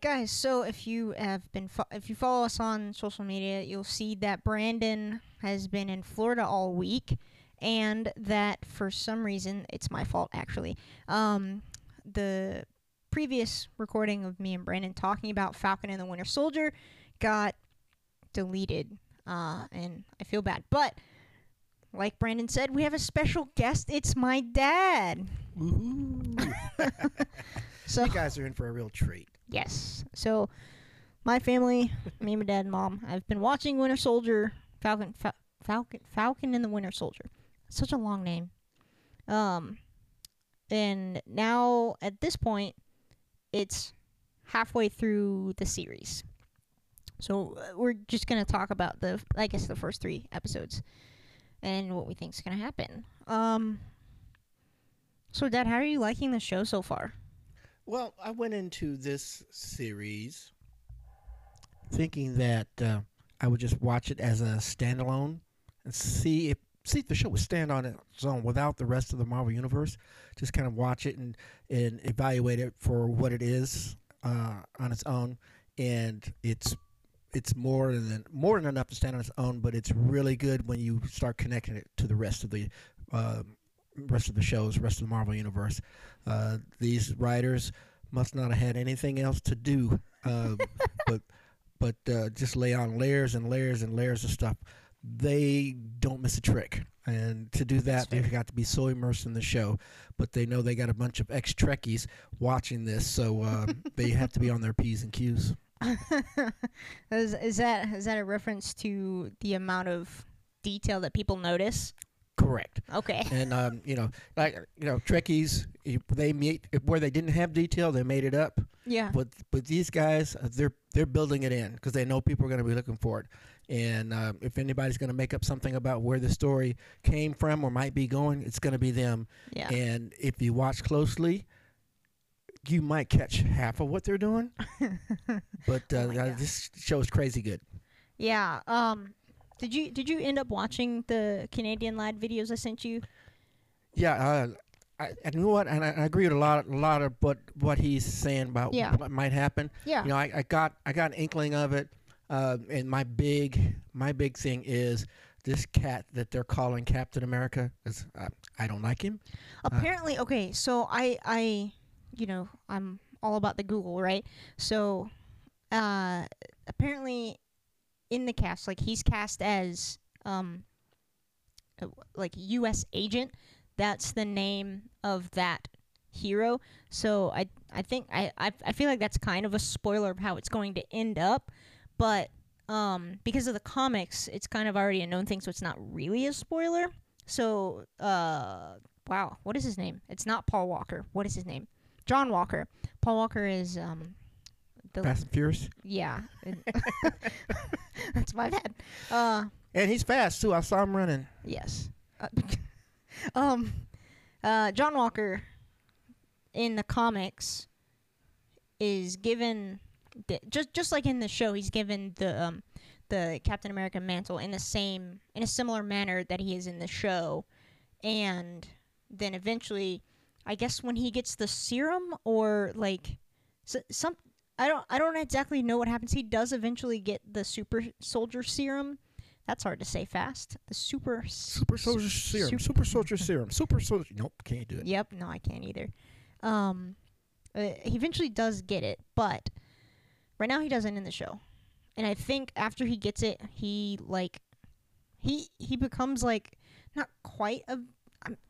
Guys. So if you have been, fo- if you follow us on social media, you'll see that Brandon has been in Florida all week, and that for some reason, it's my fault actually. Um, the previous recording of me and Brandon talking about Falcon and the Winter Soldier got deleted, uh, and I feel bad. But like Brandon said, we have a special guest. It's my dad. Woohoo! So you guys are in for a real treat. Yes. So, my family, me, my dad, and mom, I've been watching Winter Soldier, Falcon, Fa- Falcon, Falcon and the Winter Soldier. Such a long name. Um, and now at this point, it's halfway through the series. So uh, we're just gonna talk about the, I guess, the first three episodes, and what we think's gonna happen. Um. So, Dad, how are you liking the show so far? Well, I went into this series thinking that uh, I would just watch it as a standalone and see if see if the show would stand on its own without the rest of the Marvel universe. Just kind of watch it and and evaluate it for what it is uh, on its own, and it's it's more than more than enough to stand on its own. But it's really good when you start connecting it to the rest of the. Uh, rest of the shows, rest of the Marvel universe. Uh, these writers must not have had anything else to do, uh, but but uh, just lay on layers and layers and layers of stuff. They don't miss a trick, and to do that, they've got to be so immersed in the show. But they know they got a bunch of ex Trekkies watching this, so uh, they have to be on their p's and q's. is, is that is that a reference to the amount of detail that people notice? Correct. Okay. And um, you know, like you know, Trekkies, they meet where they didn't have detail, they made it up. Yeah. but but these guys uh, they're they're building it in because they know people are going to be looking for it and um, if anybody's going to make up something about where the story came from or might be going it's going to be them Yeah. and if you watch closely you might catch half of what they're doing but uh, Oh uh, this show is crazy good yeah. Um did you did you end up watching the Canadian lad videos I sent you? yeah uh, I, and you know what and I, I agree with a lot a lot of what what he's saying about Yeah. what might happen Yeah. you know, I, I got I got an inkling of it, uh, and my big my big thing is this cat that they're calling Captain America. Is uh, I don't like him. Apparently, okay, so I I you know, I'm all about the Google, right? So uh apparently in the cast like he's cast as um uh, like US agent. That's the name of that hero. So I I think I, I I feel like that's kind of a spoiler of how it's going to end up, but um because of the comics, it's kind of already a known thing, so it's not really a spoiler. So uh wow, what is his name? It's not Paul Walker. What is his name? John Walker. Paul Walker is um the Fast and Furious, yeah. That's my bad. Uh and he's fast too. I saw him running. Yes. Uh, um, uh, John Walker in the comics is given the, just just like in the show, he's given the um the Captain America mantle in the same in a similar manner that he is in the show, and then eventually, I guess when he gets the serum or like s- some. I don't. I don't exactly know what happens. He does eventually get the super soldier serum. That's hard to say fast. The super Super soldier serum. Super- Super soldier serum. Super soldier. Nope, can't do it. Yep, no, I can't either. Um, uh, he eventually does get it, but right now he doesn't in the show. And I think after he gets it, he like he he becomes like not quite a.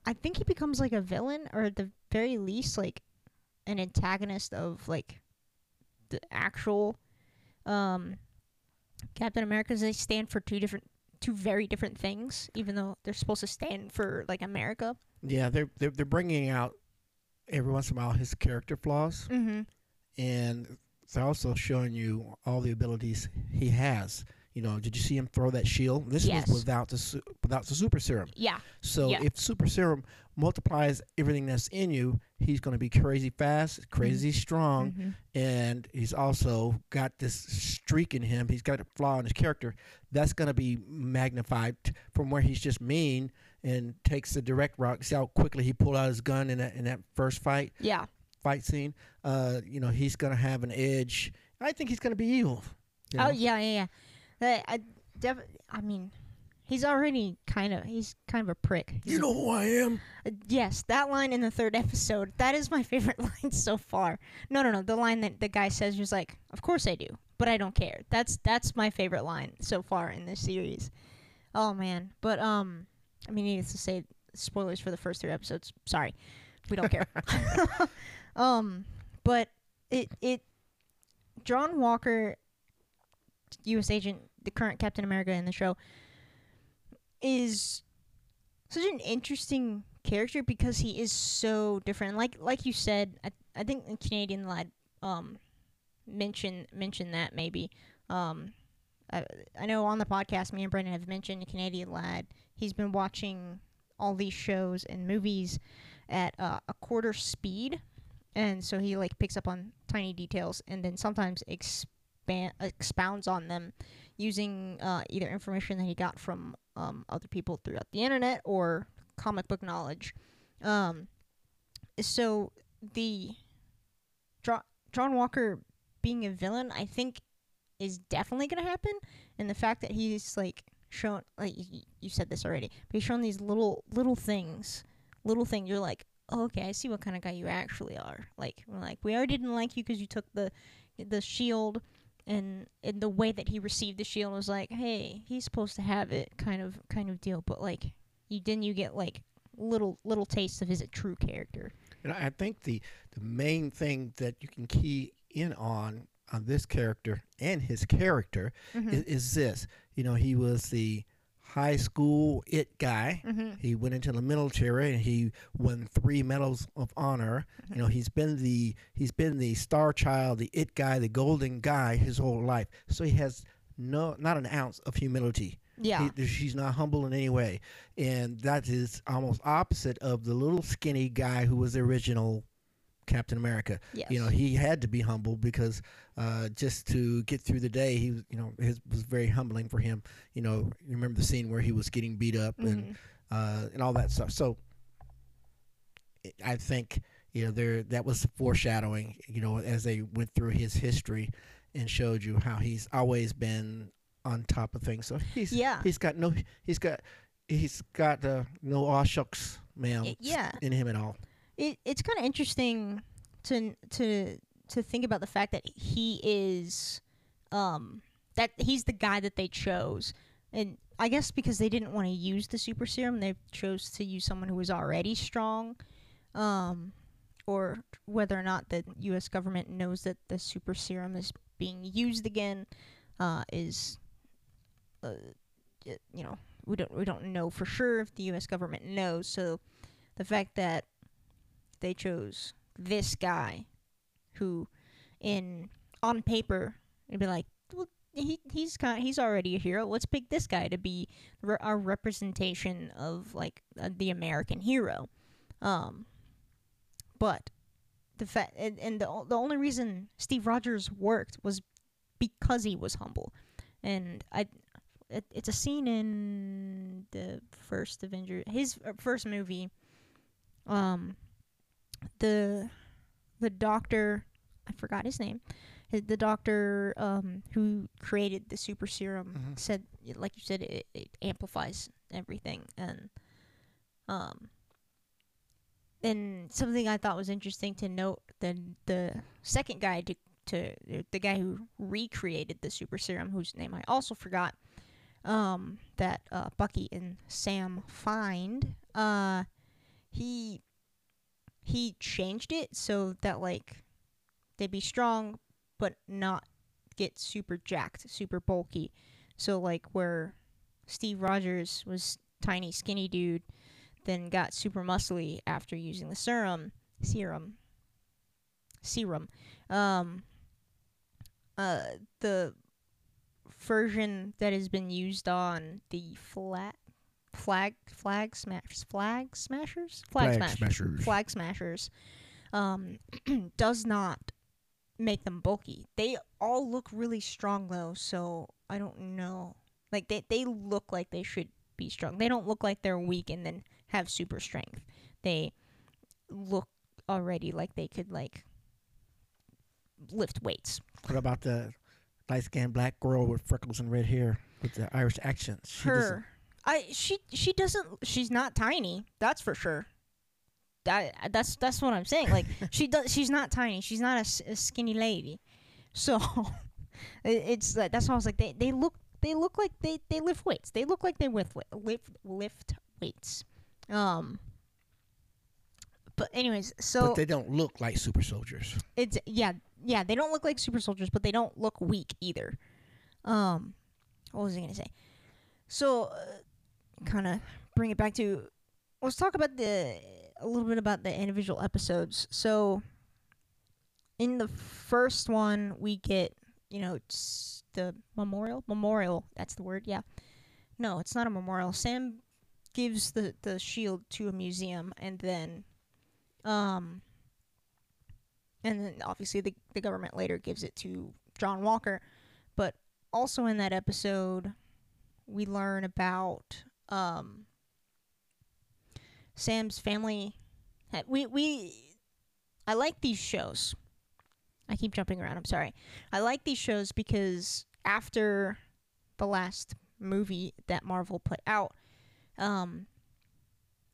I think he becomes like a villain, or at the very least, like an antagonist of like the actual um Captain Americas. They stand for two different two very different things, even though they're supposed to stand for like America. Yeah, they're they're, they're bringing out every once in a while his character flaws, Mm-hmm. and they're also showing you all the abilities he has. You know, did you see him throw that shield? This Yes. was without the su- without the super serum. Yeah. So Yeah. if super serum multiplies everything that's in you, he's going to be crazy fast, crazy strong, Mhm. and he's also got this streak in him. He's got a flaw in his character that's going to be magnified from where he's just mean and takes the direct route. See how quickly he pulled out his gun in that in that first fight Yeah. fight scene. Uh, you know, he's going to have an edge. I think he's going to be evil. you Oh yeah, yeah, yeah. That- I def- I mean, he's already kind of he's kind of a prick. He's You a- know who I am. Uh, yes, that line in the third episode, that is my favorite line so far. No, no, no, the line that the guy says was like, "Of course I do, but I don't care." That's that's my favorite line so far in this series. Oh man, but um, I mean, needless to say, spoilers for the first three episodes. Sorry, we don't care. um, but it it John Walker, U.S. agent, the current Captain America in the show, is such an interesting character because he is so different. Like like you said, I I think the Canadian lad um mentioned mentioned that maybe. Um I I know on the podcast me and Brandon have mentioned the Canadian lad. He's been watching all these shows and movies at uh, a quarter speed and so he like picks up on tiny details and then sometimes expand expounds on them using uh, either information that he got from um, other people throughout the internet or comic book knowledge. Um, so the John, John Walker being a villain, I think, is definitely going to happen, and the fact that he's like shown, like y- you said this already, but he's shown these little little things, little things. You're like, oh, okay, I see what kind of guy you actually are. Like, we're like we already didn't like you because you took the the shield and in the way that he received the shield was like, hey, he's supposed to have it, kind of kind of deal. But like, you didn't you get like little little taste of his true character. And I think the the main thing that you can key in on on this character and his character Mhm. is, is this. You know, he was the high school it guy. Mhm. He went into the military and he won three medals of honor. You know, he's been the he's been the star child, the it guy, the golden guy his whole life. So he has no not an ounce of humility. Yeah. He, she's not humble in any way, and that is almost opposite of the little skinny guy who was the original Captain America. yes. You know, he had to be humble because uh, just to get through the day, he was, you know, his was very humbling for him. You know, you remember the scene where he was getting beat up and Mhm. uh, and all that stuff. So I think you know there that was foreshadowing. You know, as they went through his history and showed you how he's always been on top of things. So he's Yeah. he's got no he's got he's got uh, no aw shucks ma'am yeah. in him at all. It, it's kind of interesting to to to think about the fact that he is um that he's the guy that they chose. And i guess because they didn't want to use the super serum they chose to use someone who was already strong um or whether or not the us government knows that the super serum is being used again uh is uh, you know we don't we don't know for sure if the us government knows. So the fact that they chose this guy who in on paper it'd be like well, he he's kind he's already a hero. Let's pick this guy to be re- our representation of like uh, the american hero. Um but the fact and, and the, the only reason steve rogers worked was because he was humble. And i it, it's a scene in the first avenger his uh, first movie um the the doctor I forgot his name. The doctor um, who created the super serum Mhm. said, like you said, it, it amplifies everything, and um, and something I thought was interesting to note the the second guy to to the guy who recreated the super serum, whose name I also forgot, um, that uh, Bucky and Sam find, uh, he he changed it so that like they'd be strong but not get super jacked, super bulky. So like where Steve Rogers was tiny, skinny dude, then got super muscly after using the serum. Serum. Serum. Um. Uh, the version that has been used on the flat flag flag smash flag smashers? Flag smashers. smashers. flag smashers um does not make them bulky. They all look really strong though so i don't know. Like they they look like they should be strong. They don't look like they're weak and then have super strength. They look already like they could like lift weights. What about the light skinned black girl with freckles and red hair with the Irish accent? She her i she she doesn't she's not tiny that's for sure. That that's that's what i'm saying like she does she's not tiny she's not a skinny lady. So it, it's like that's why i was like they, they look they look like they they lift weights. They look like they lift lift lift weights. Um but anyways so but they don't look like super soldiers. it's yeah yeah they don't look like super soldiers but they don't look weak either. Um what was i gonna say? So uh, kind of bring it back to let's talk about the a little bit about the individual episodes. So in the first one we get you know it's the memorial memorial that's the word yeah. No it's not a memorial. Sam gives the the shield to a museum and then um and then obviously the, the government later gives it to John Walker. But also in that episode, we learn about um, Sam's family. We we I like these shows. I keep jumping around. I'm sorry. I like these shows because after the last movie that Marvel put out, um,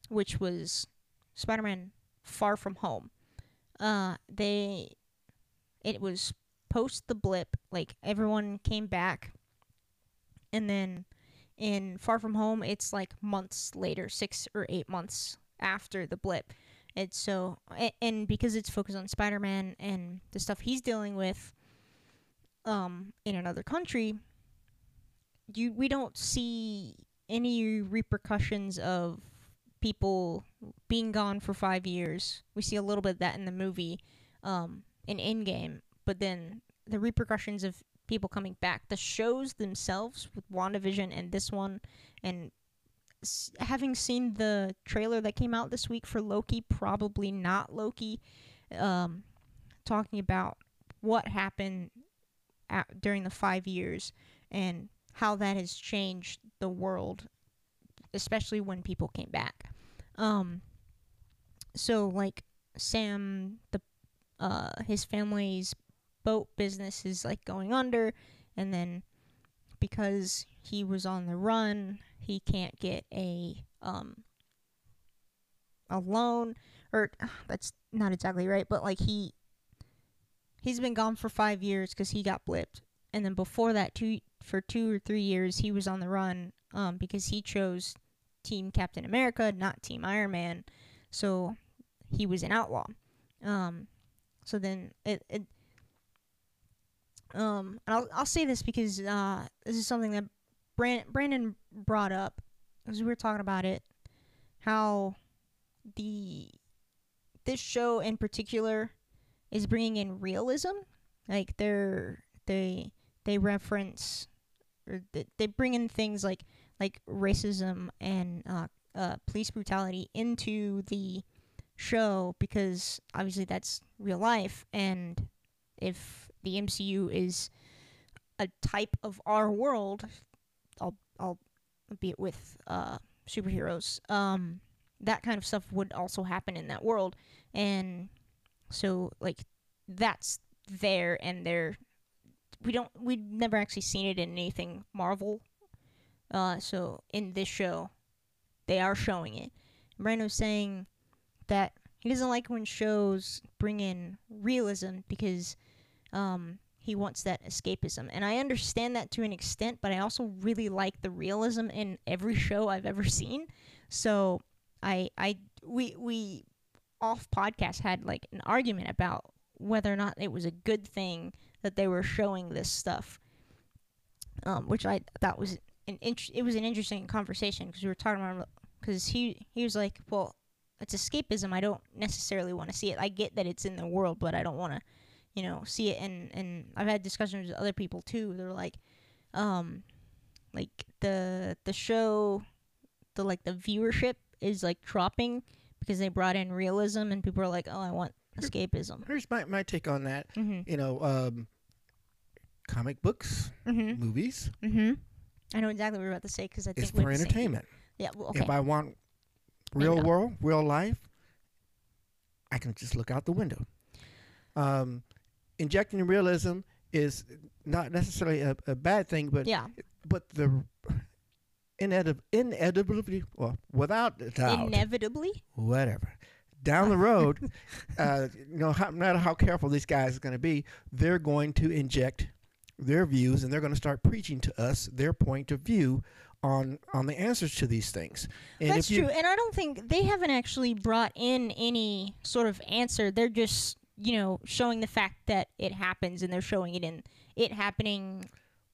which was Spider-Man: Far From Home uh they it was post the blip like everyone came back and then in far from home it's like months later 6 or 8 months after the blip it's so and because it's focused on Spider-Man and the stuff he's dealing with um in another country you we don't see any repercussions of people being gone for five years. We see a little bit of that in the movie, um, in Endgame, but then the repercussions of people coming back. The shows themselves with WandaVision and this one, and s- having seen the trailer that came out this week for Loki, probably not Loki, um, talking about what happened at, during the five years and how that has changed the world especially when people came back. Um so like Sam the uh his family's boat business is like going under and then because he was on the run, he can't get a um a loan or that's not exactly right, but like he he's been gone for 5 years cuz he got blipped. And then before that two for 2 or 3 years he was on the run um because he chose Team Captain America, not Team Iron Man. So he was an outlaw. Um, so then it, it um, and I'll I'll say this because uh, this is something that Brand- Brandon brought up as we were talking about it, how the this show in particular is bringing in realism, like they're they they reference or they, they bring in things like like racism and uh, uh, police brutality into the show because obviously that's real life. And if the MCU is a type of our world I'll I'll be it with uh, superheroes um that kind of stuff would also happen in that world and so like that's there and they're we don't we've never actually seen it in anything Marvel uh, so in this show, they are showing it. Brandon's saying that he doesn't like when shows bring in realism because um, he wants that escapism, and I understand that to an extent. But I also really like the realism in every show I've ever seen. So I I we we off podcast had like an argument about whether or not it was a good thing that they were showing this stuff, um, which I thought was an int- it was an interesting conversation because we were talking about because he he was like, well, it's escapism. I don't necessarily want to see it. I get that it's in the world, but I don't want to, you know, see it. And and I've had discussions with other people too. They're like, um, like the the show, the like the viewership is like dropping because they brought in realism, and people are like, oh, I want escapism. Here's my, my take on that. Mhm. You know, um, comic books, Mhm. movies, Mhm. I know exactly what you're about to say because I think we're for entertainment. Yeah. Well, okay. If I want real world, real life, I can just look out the window. Um, injecting realism is not necessarily a, a bad thing, but yeah. but the inedib- inevitably, well, without doubt, Inevitably. whatever. Down the road, uh, you know, how, no matter how careful these guys are going to be, they're going to inject their views and they're going to start preaching to us their point of view on on the answers to these things. And That's you, true, and I don't think they haven't actually brought in any sort of answer. They're just, you know, showing the fact that it happens, and they're showing it in it happening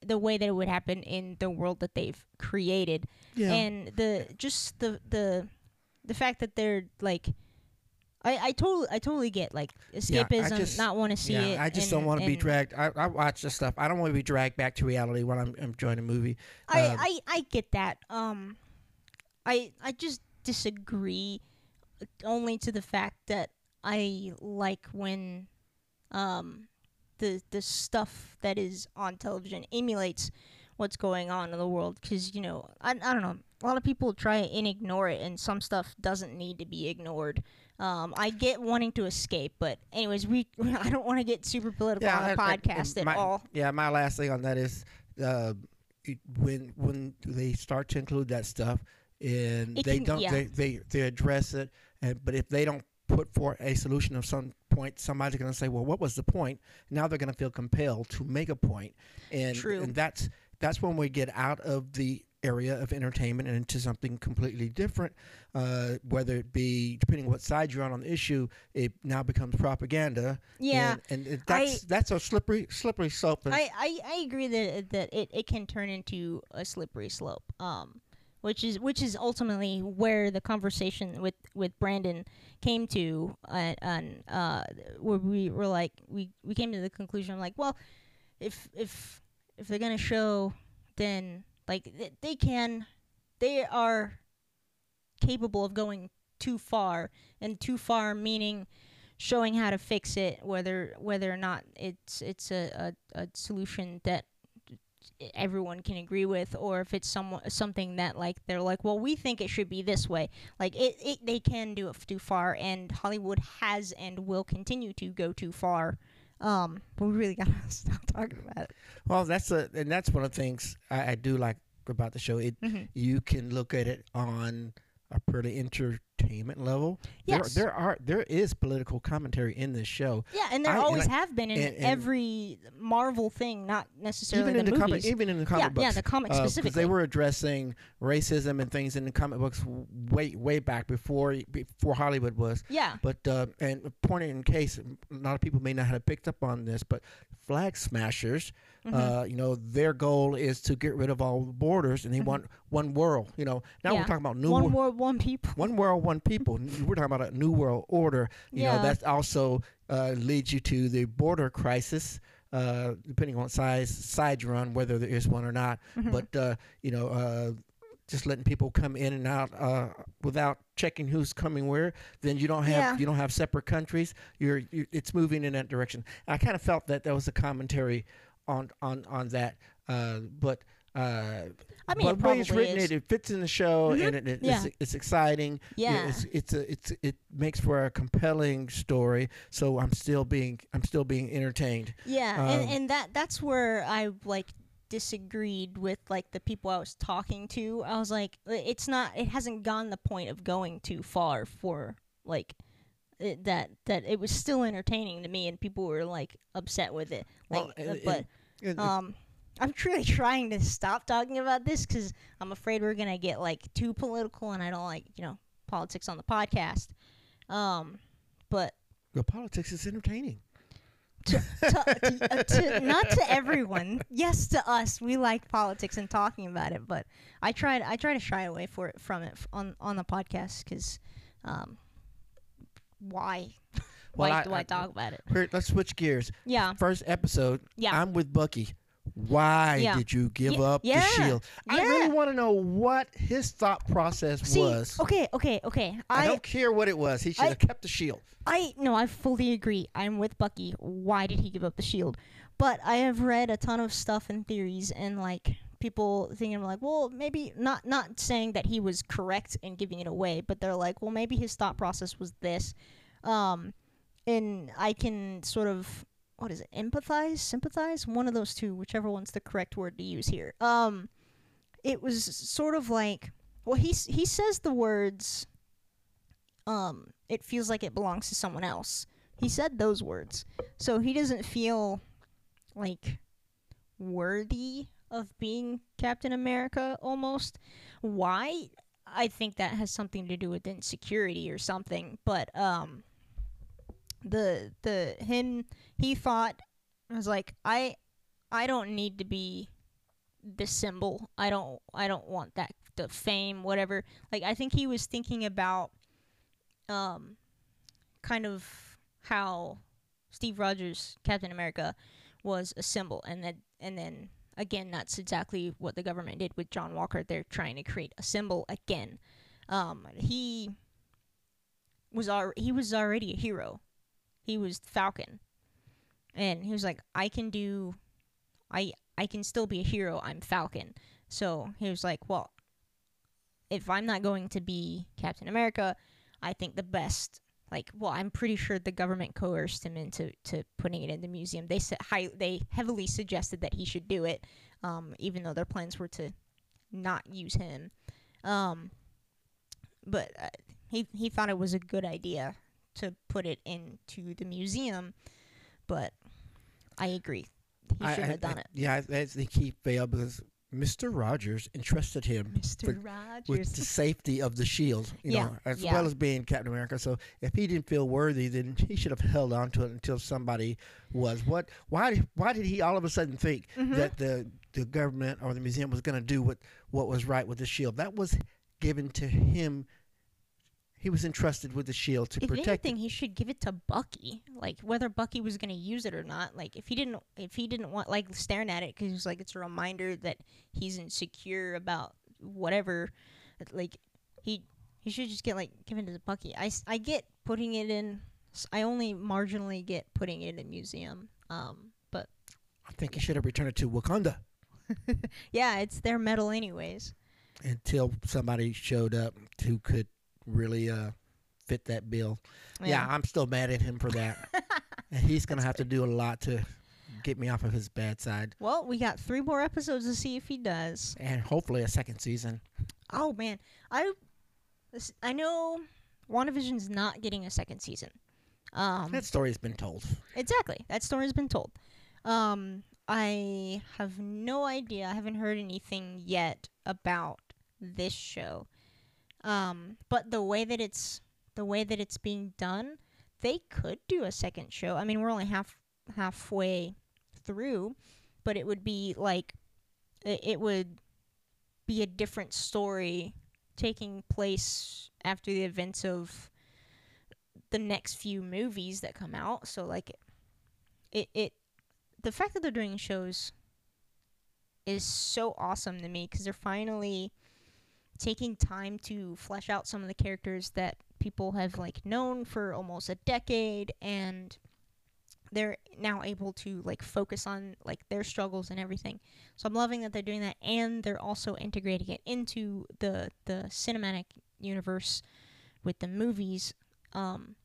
the way that it would happen in the world that they've created. Yeah. And the just the the the fact that they're like. I, I totally I totally get like Yeah, I escapism, just- not want to see yeah, it. I just and- don't want to be dragged. I, I watch this stuff. I don't want to be dragged back to reality when I'm, I'm enjoying a movie. I, Um, I I get that. Um, I I just disagree, only to the fact that I like when, um, the the stuff that is on television emulates what's going on in the world. Because you know, I I don't know. A lot of people try and ignore it, and some stuff doesn't need to be ignored. Um, I get wanting to escape, but anyways, we I don't want to get super political on the I- I- podcast at my, all. Yeah, my last thing on that is uh, it- when when they start to include that stuff, and It they can- don't yeah. they, they they address it, and but if they don't put forth a solution of some point, somebody's going to say, well, what was the point? Now they're going to feel compelled to make a point, and True. and that's that's when we get out of the area of entertainment and into something completely different uh, whether it be depending what side you're on on the issue it now becomes propaganda Yeah. and, and that's that's a slippery slippery slope I, I, I agree that that it, it can turn into a slippery slope. Um, which is which is ultimately where the conversation with, with Brandon came to, uh, and uh, where we were like we, we came to the conclusion like, well, if if if they're gonna show, then like th- they can, they are capable of going too far, and too far meaning showing how to fix it, whether whether or not it's it's a, a, a solution that everyone can agree with, or if it's some something that like they're like, well, we think it should be this way. Like it, it they can do it too far, and Hollywood has and will continue to go too far. Um, but we really gotta stop talking about it. Well, that's a and that's one of the things I, I do like about the show. It Mhm. you can look at it on a pretty entertainment level. Yes. There, there are there is political commentary in this show. Yeah, and there I- and always I- have been in and- and- every Marvel thing, not necessarily even in the, the comic, movies. even in the comic yeah, books. yeah, the comics uh, specifically. they were addressing racism and things in the comic books way way back before before Hollywood was. yeah, But uh, and point in case, a lot of people may not have picked up on this, but flag smashers, Mhm. uh, you know, their goal is to get rid of all the borders, and they want one world. You know, now Mm-hmm. Yeah. we're talking about new one wor- world, one people. one world, one people. We're talking about a new world order. You Yeah. know, that also uh, leads you to the border crisis. Uh, depending on size side you're on, whether there is one or not, Mhm. but uh, you know, uh, just letting people come in and out uh, without checking who's coming where, then you don't have Yeah. you don't have separate countries. You're, you it's moving in that direction. I kind of felt that that was a commentary on on on that, uh, but. Uh, I mean, but it the way it's written, is. it, it fits in the show, Mhm. and it, it, Yeah. it's, it's exciting. Yeah. it's it's a, it's it makes for a compelling story. So I'm still being I'm still being entertained. Yeah, Um, and, and that that's where I like disagreed with like the people I was talking to. I was like, "Uh, it's not. It hasn't gone the point of going too far for like it, that. That it was still entertaining to me, and people were like upset with it. Like, Well, uh, and- but And- um, I'm truly trying to stop talking about this because I'm afraid we're gonna get like too political, and I don't like you know politics on the podcast. Um, but well, politics is entertaining. to, to, uh, to not to everyone. Yes, to us. We like politics and talking about it, but I tried. I try to shy away for it from it f- on on the podcast because, um, why? Well, why I- do I, I- talk about it? Here, let's switch gears. Yeah. First episode. Yeah. I'm with Bucky. Why Yeah. did you give Ye- up yeah. the shield? I really want to know what his thought process See, was. okay, okay, okay. I, I, don't care what it was. He should I- have kept the shield. I no, I fully agree. I'm with Bucky. Why did he give up the shield? But I have read a ton of stuff and theories and like people thinking like, well, maybe not not saying that he was correct in giving it away, but they're like, well, maybe his thought process was this. Um and I can sort of what is it? Empathize, sympathize, one of those two, whichever one's the correct word to use here. Um it was sort of like well, he he says the words um, it feels like it belongs to someone else. He said those words. So he doesn't feel like worthy of being Captain America almost. Why? I think that has something to do with insecurity or something, but um the the him he thought was like I I don't need to be the symbol. I don't I don't want that the fame whatever. Like I think he was thinking about um, kind of how Steve Rogers, Captain America, was a symbol, and that, and then again, that's exactly what the government did with John Walker. They're trying to create a symbol again. Um, he was al- he was already a hero. He was Falcon, and he was like, I can do, I I can still be a hero. I'm Falcon. So he was like, well, if I'm not going to be Captain America, I think the best like well I'm pretty sure the government coerced him into to putting it in the museum. They said high, they heavily suggested that he should do it um, even though their plans were to not use him. Um, but uh, he he thought it was a good idea to put it into the museum, but I agree. He should have done I- it. Yeah, I, I think he failed because Mr. Rogers entrusted him Mr. with- the safety of the shield, you Yeah, know, as yeah. well as being Captain America. So if he didn't feel worthy, then he should have held on to it until somebody was. What? Why? Why did he all of a sudden think Mhm. that the the government or the museum was going to do what what was right with the shield? That was given to him. He was entrusted with the shield to if protect. anything, he should give it to Bucky. Like whether Bucky was gonna use it or not. Like if he didn't, if he didn't want like staring at it because he was like it's a reminder that he's insecure about whatever. Like he he should just get like given to Bucky. I, s- I get putting it in. I only marginally get putting it in a museum. Um, but I think he should have returned it to Wakanda yeah, it's their metal anyways. until somebody showed up who could really uh, fit that bill. Yeah. I'm still mad at him for that. and he's going to have to do a lot to get me off of his bad side. Well, we got three more episodes to see if he does. And hopefully a second season. Oh man, I I know WandaVision's not getting a second season. Um, That story has been told. exactly. That story's been told. Um, I have no idea. I haven't heard anything yet about this show. Um, but the way that it's the way that it's being done, they could do a second show. I mean, we're only half halfway through, but it would be like it, would be a different story taking place after the events of the next few movies that come out. So like it it the fact that they're doing shows is so awesome to me because they're finally taking time to flesh out some of the characters that people have like known for almost a decade and they're now able to like focus on like their struggles and everything. So I'm loving that they're doing that and they're also integrating it into the the cinematic universe with the movies um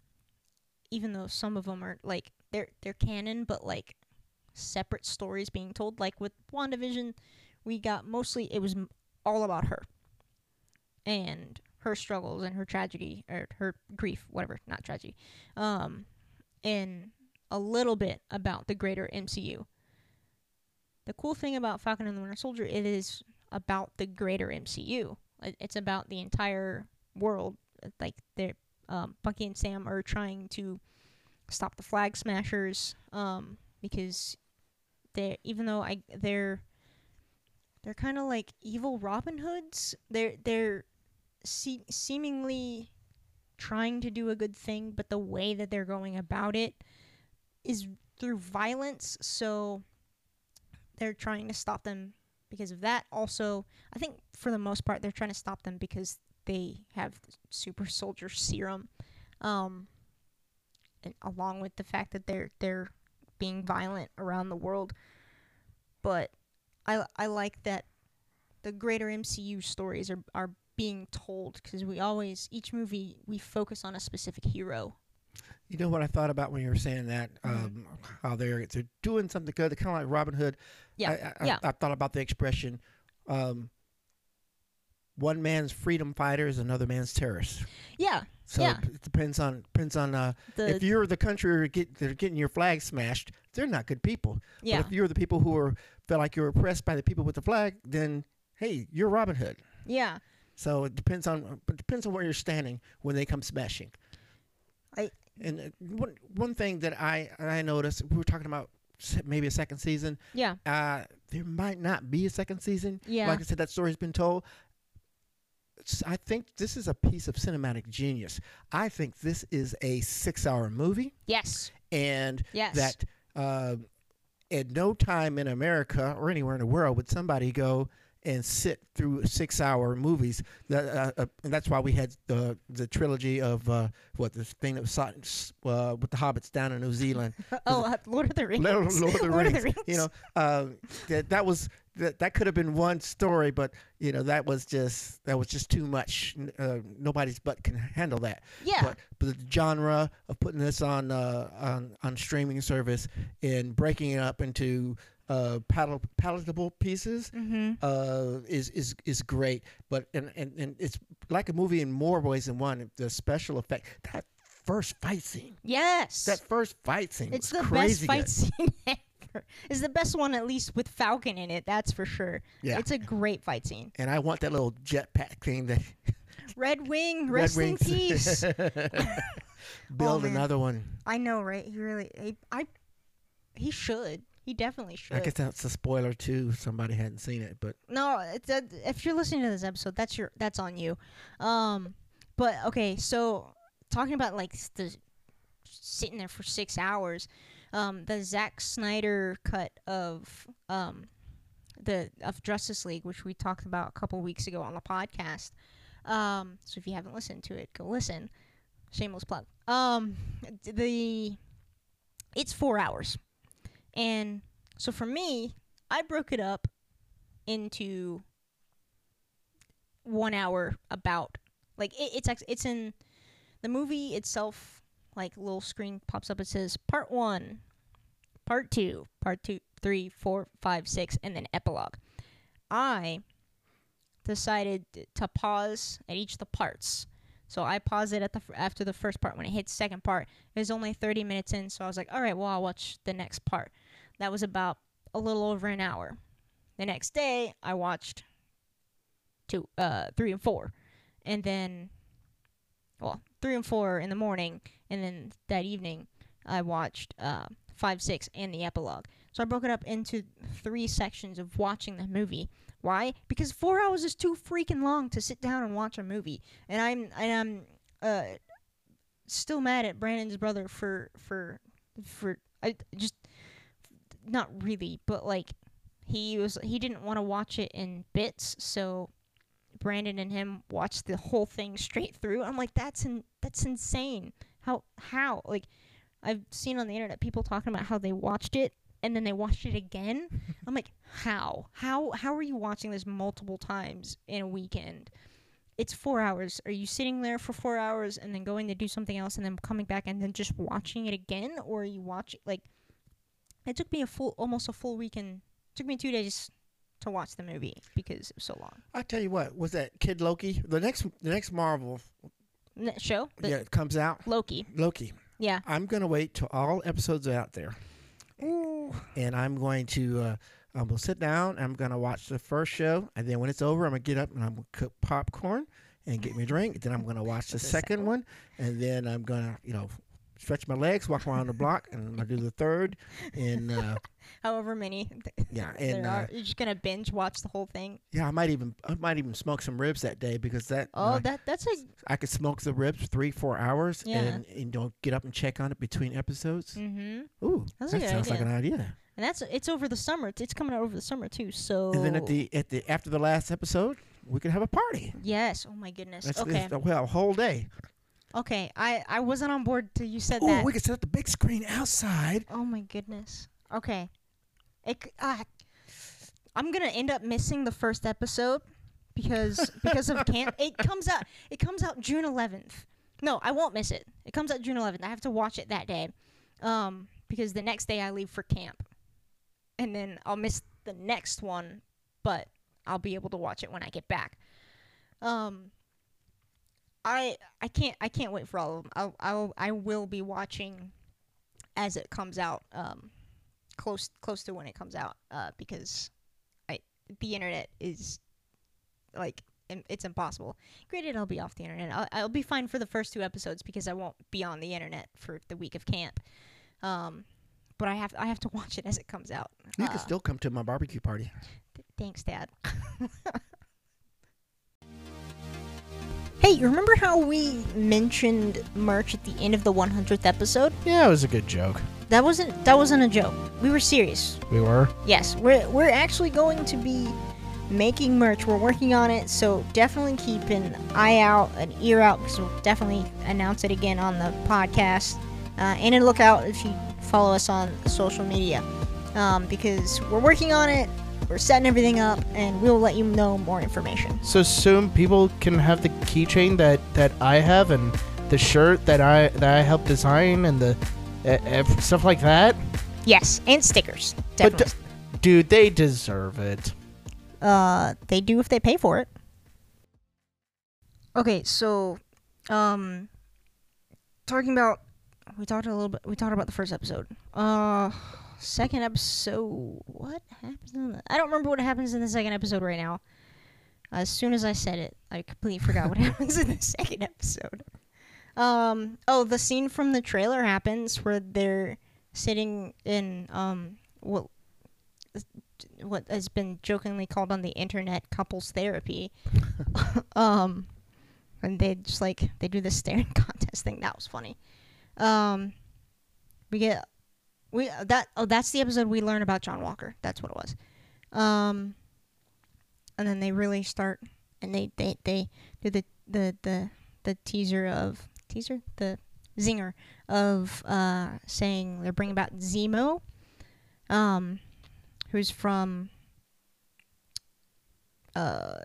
even though some of them are like they're they're canon but like separate stories being told like with WandaVision we got mostly it was all about her and her struggles and her tragedy or her grief whatever not tragedy um and a little bit about the greater MCU the cool thing about Falcon and the Winter Soldier it is about the greater MCU it's about the entire world like they're um, Bucky and Sam are trying to stop the flag smashers um, because they even though I they're they're kind of like evil Robin Hoods. They're they're se- seemingly trying to do a good thing, but the way that they're going about it is through violence. So they're trying to stop them because of that. Also, I think for the most part, they're trying to stop them because they have super soldier serum, um, along with the fact that they're they're being violent around the world. But I I like that the greater MCU stories are are being told because we always each movie we focus on a specific hero. You know what I thought about when you were saying that? Mhm. Um, how they're they're doing something good. They're kind of like Robin Hood. Yeah, I, I, yeah. I, thought about the expression, um, "One man's freedom fighter is another man's terrorist." Yeah, So Yeah. it depends on depends on uh, the if you're the country get, that are getting your flag smashed, they're not good people. yeah But if you're the people who are feel like you're oppressed by the people with the flag, then hey, you're Robin Hood. yeah So it depends on it depends on where you're standing when they come smashing. I- and uh, one one thing that I I noticed we were talking about maybe a second season. yeah Uh, there might not be a second season. yeah Like I said, that story's been told. I think this is a piece of cinematic genius. I think this is a six-hour movie, yes and yes that uh, at no time in America or anywhere in the world would somebody go and sit through six-hour movies. That, uh, uh, and that's why we had the the trilogy of uh, what the thing that was shot uh, with the hobbits down in New Zealand. oh uh, Lord of the Rings Lord, Lord of the Lord Rings. of the Rings You know, uh, that that was that that could have been one story, but you know that was just that was just too much. Uh, nobody's butt can handle that. yeah But, but the genre of putting this on uh, on on streaming service and breaking it up into uh, palatable pieces mm-hmm. uh, is is is great. But and, and and it's like a movie in more ways than one. The special effect that first fight scene, yes that first fight scene, It's the crazy best fight good. scene ever. It's the best one, at least with Falcon in it. That's for sure. Yeah. It's a great fight scene. and I want that little jetpack thing that Red Wing, Red rest in peace. Build man. another one. I know, right? He really, he, I, he should. He definitely should. I guess that's a spoiler too. Somebody hadn't seen it, but No, it's a, if you're listening to this episode, that's your that's on you. Um, but okay, so talking about like the sitting there for six hours, um, the Zack Snyder cut of um, the of Justice League, which we talked about a couple weeks ago on the podcast. Um, so if you haven't listened to it, go listen. Shameless plug. Um, the it's four hours, and so for me, I broke it up into one hour about like it, it's it's in the movie itself like little screen pops up. It says part one part two part two three four five six and then epilogue. I decided to pause at each of the parts. So i paused it at the after the first part. When it hit second part it was only 30 minutes in. So i was like all right well i'll watch the next part that was about a little over an hour. The next day i watched two uh three and four. And then well three and four in the morning and then that evening i watched uh five six and the epilogue. So i broke it up into three sections of watching the movie. Why? Because four hours is too freaking long to sit down and watch a movie. And i'm and i'm uh still mad at brandon's brother for for for i just not really but like he was he didn't want to watch it in bits so Brandon and him watched the whole thing straight through. I'm like, that's in, that's insane. How how like I've seen on the internet people talking about how they watched it and then they watched it again. I'm like, how how how are you watching this multiple times in a weekend? It's four hours. Are you sitting there for four hours and then going to do something else and then coming back and then just watching it again, or are you watching like? It took me a full, almost a full weekend. Took me two days to watch the movie because it was so long. I tell you what, was that Kid Loki? The next the next Marvel N- show yeah it comes out Loki. Loki. Yeah. I'm gonna wait till all episodes are out there, Ooh. and I'm going to uh, I'm gonna sit down. I'm gonna watch the first show, and then when it's over, I'm gonna get up and I'm gonna cook popcorn and get me a drink. Then I'm gonna watch the The second second one, and then I'm gonna you know stretch my legs, walk around the block, and I do the third. And uh, However many yeah, there and are, uh, you're just gonna binge watch the whole thing. yeah, I might even I might even smoke some ribs that day because that Oh, uh, that that's a I could smoke the ribs three four hours Yeah. and, and don't get up and check on it between episodes. mm-hmm. Ooh, That's that sounds like an idea. And that's it's over the summer. It's coming out over the summer too. So And then at the at the after the last episode, we could have a party. yes. Oh my goodness. That's okay. that's- well, a whole day. Okay. I I wasn't on board till you said that. Oh, that. we could set up the big screen outside. Oh my goodness. Okay. It, c- ah, I'm gonna end up missing the first episode because because of camp. It comes out. It comes out June 11th. No, I won't miss it. It comes out June 11th. I have to watch it that day, um, because the next day I leave for camp, and then I'll miss the next one, but I'll be able to watch it when I get back. Um. I I can't I can't wait for all of them. I'll, I'll I will be watching as it comes out um close close to when it comes out uh because i the internet is like it's impossible. Granted i'll be off the internet. I'll, I'll be fine for the first two episodes because i won't be on the internet for the week of camp. Um but i have i have to watch it as it comes out. You Uh, can still come to my barbecue party. th- thanks dad hey you remember how we mentioned merch at the end of the 100th episode Yeah, it was a good joke. that wasn't that wasn't a joke we were serious We were. Yes, we're we're actually going to be making merch. We're working on it, so definitely keep an eye out, an ear out, because we'll definitely announce it again on the podcast. Uh, and a lookout if you follow us on social media, um, because we're working on it. We're setting everything up, and we'll let you know more information. So soon people can have the keychain that that I have and the shirt that I that I helped design and the uh, ev- stuff like that. Yes, and stickers. But d- dude, they deserve it. uh they do if they pay for it okay so um talking about we talked a little bit we talked about the first episode uh second episode what happens in the, i don't remember what happens in the second episode right now as soon as i said it i completely forgot what happens in the second episode um oh the scene from the trailer happens where they're sitting in um what what has been jokingly called on the internet couples therapy. um, and they just like they do this staring contest thing. That was funny. Um, we get we that oh that's the episode we learn about John Walker. That's what it was. Um, and then they really start and they they they do the the the the teaser of teaser the zinger of uh saying they're bringing about Zemo. Um, who's from uh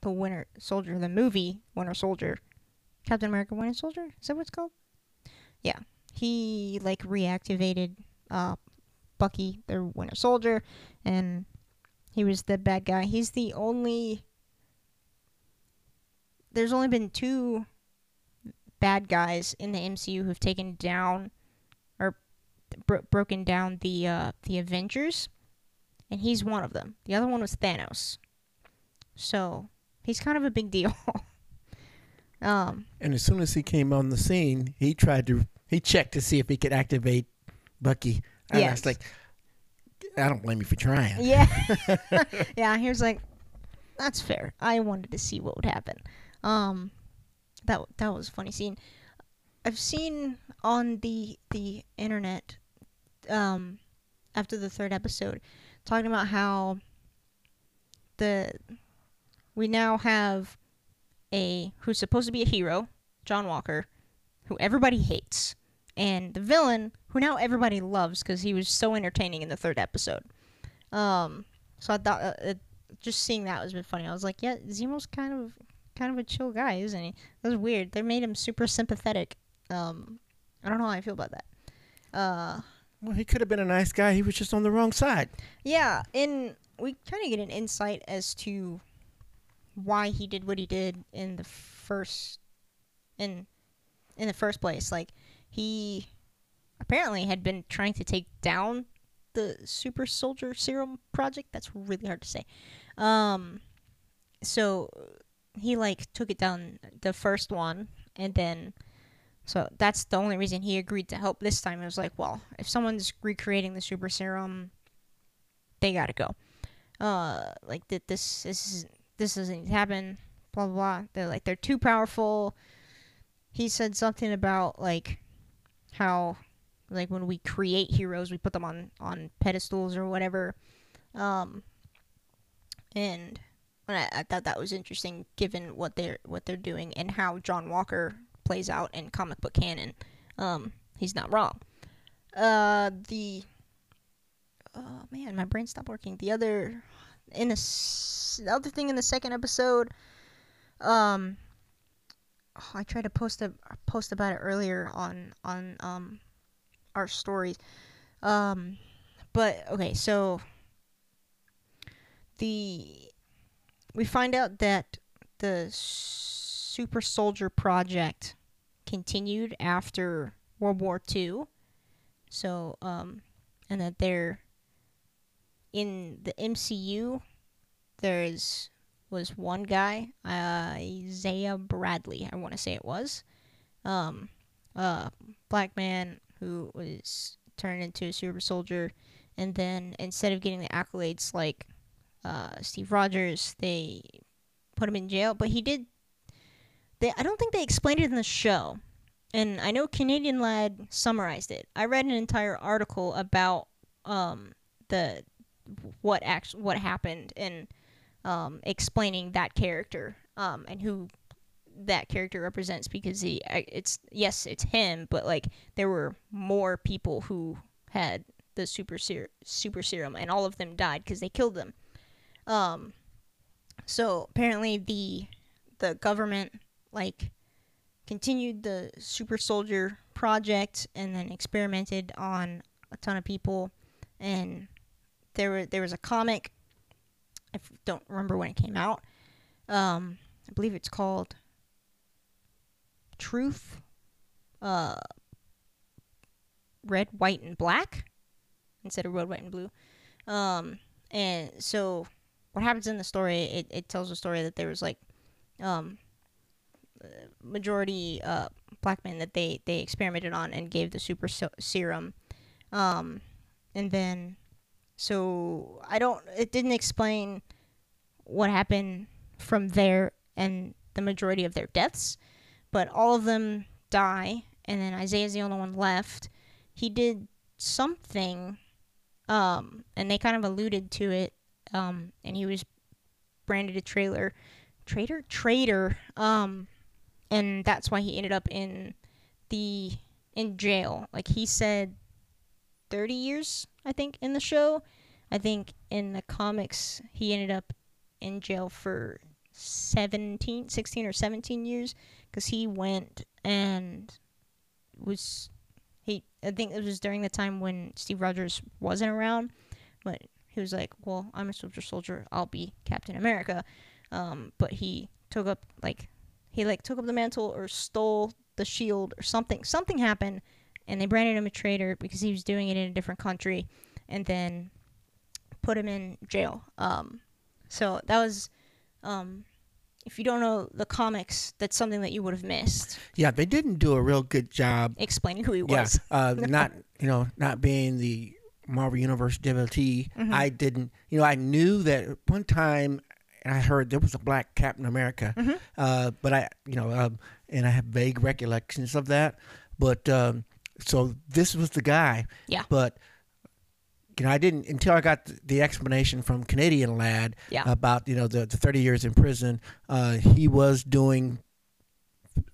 the Winter Soldier, the movie Winter Soldier, Captain America Winter Soldier. Is that what it's called? Yeah, he like reactivated uh Bucky, the Winter Soldier, and he was the bad guy. He's the only. There's only been two bad guys in the MCU who've taken down or bro- broken down the uh, the Avengers, and he's one of them. The other one was Thanos. So he's kind of a big deal. um, And as soon as he came on the scene, he tried to he checked to see if he could activate Bucky. And I was like, I don't blame you for trying. yeah, yeah. He was like, "That's fair." I wanted to see what would happen. Um, that that was a funny scene. I've seen on the the internet, um, after the third episode, talking about how the we now have a who's supposed to be a hero, John Walker, who everybody hates, and the villain who now everybody loves because he was so entertaining in the third episode. Um, so I thought uh, it, just seeing that was a bit funny. I was like, yeah, Zemo's kind of kind of a chill guy, isn't he? That was weird. They made him super sympathetic. Um, I don't know how I feel about that. Uh, Well, he could have been a nice guy. He was just on the wrong side. yeah, and we kind of get an insight as to why he did what he did in the first in in the first place. Like he apparently had been trying to take down the super soldier serum project. That's really hard to say. Um so he like took it down the first one and then So that's the only reason he agreed to help this time. It was like, well, if someone's recreating the super serum, they gotta go. Uh, like that this this is this doesn't happen. Blah blah blah. They're like they're too powerful. He said something about like how like when we create heroes, we put them on on pedestals or whatever. Um, and I, I thought that was interesting given what they're what they're doing and how John Walker plays out in comic book canon. Um, he's not wrong. Uh, the oh man, my brain stopped working. The other in the, the other thing in the second episode, um, oh, I tried to post a post about it earlier on on um our stories. Um, but okay, so the we find out that the super soldier project continued after World War II. So, um, and that they're in the MCU. There's was one guy, uh, Isaiah Bradley, I want to say it was, um, uh, black man who was turned into a super soldier, and then instead of getting the accolades like uh, Steve Rogers, they put him in jail. But he did. They I don't think they explained it in the show, and I know Canadian Lad summarized it. I read an entire article about um, the what act what happened and um, explaining that character um, and who that character represents because he it's yes it's him but like there were more people who had the super ser- super serum and all of them died because they killed them. Um so apparently the the government like continued the super soldier project and then experimented on a ton of people. And there were there was a comic I don't remember when it came out. Um I believe it's called Truth uh red white and black instead of red white and blue. Um and so what happens in the story it, it tells a story that there was like um majority uh black men that they they experimented on and gave the super serum. Um and then so i don't it didn't explain what happened from there and the majority of their deaths but all of them die and then isaiah's the only one left. He did something um and they kind of alluded to it um and he was branded a trailer traitor traitor um and that's why he ended up in the in jail. Like he said 30 years i think in the show. I think in the comics he ended up in jail for 17 16 or 17 years because he went and was he i think it was during the time when steve rogers wasn't around but he was like well i'm a soldier soldier. I'll be captain america. Um, but he took up like he like took up the mantle or stole the shield or something. Something happened and they branded him a traitor because he was doing it in a different country and then put him in jail um, so that was um, if you don't know the comics that's something that you would have missed Yeah, they didn't do a real good job. explaining who he Yeah, was uh, not you know not being the Marvel Universe devotee. Mm-hmm. I didn't. You know, I knew that one time, I heard there was a black Captain America, Mm-hmm. uh, but I you know, um, and I have vague recollections of that. But um, so this was the guy. Yeah. But you know, I didn't until I got the, explanation from Canadian Lad Yeah. about you know the, the 30 years in prison. Uh, he was doing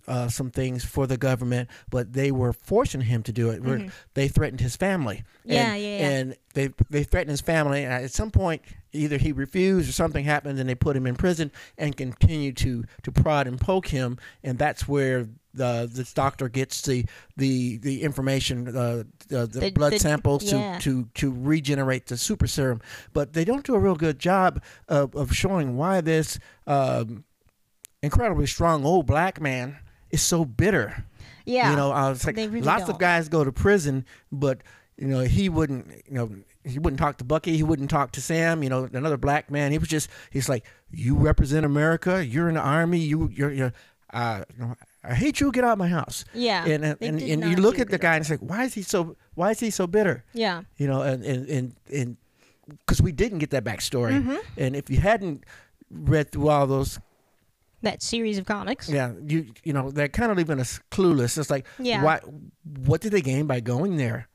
uh, some things for the government, but they were forcing him to do it. Where They threatened his family. Mm-hmm. Yeah, and, yeah, yeah. And they they threatened his family. And at some point, either he refused or something happened, and they put him in prison and continued to to prod and poke him. And that's where the this doctor gets the the the information, uh, the, the, The- blood the- samples yeah. to to to regenerate the super serum. But they don't do a real good job of, of showing why this. Um, incredibly strong old black man is so bitter. yeah You know, I was like, really lots of don't. guys go to prison, but you know, he wouldn't. You know, he wouldn't talk to Bucky. He wouldn't talk to Sam. You know, another black man. He was just. He's like, you represent America. You're in the army. You, you're, you're. Uh, you know, I hate you. Get out of my house. Yeah. And and, and, and you look at the guy and it's like, why is he so? Why is he so bitter? Yeah. You know, and and and and because we didn't get that backstory, Mm-hmm. and if you hadn't read through all those, That series of comics. yeah, you you know, they're kind of leaving us clueless. It's like, Yeah. why? What did they gain by going there?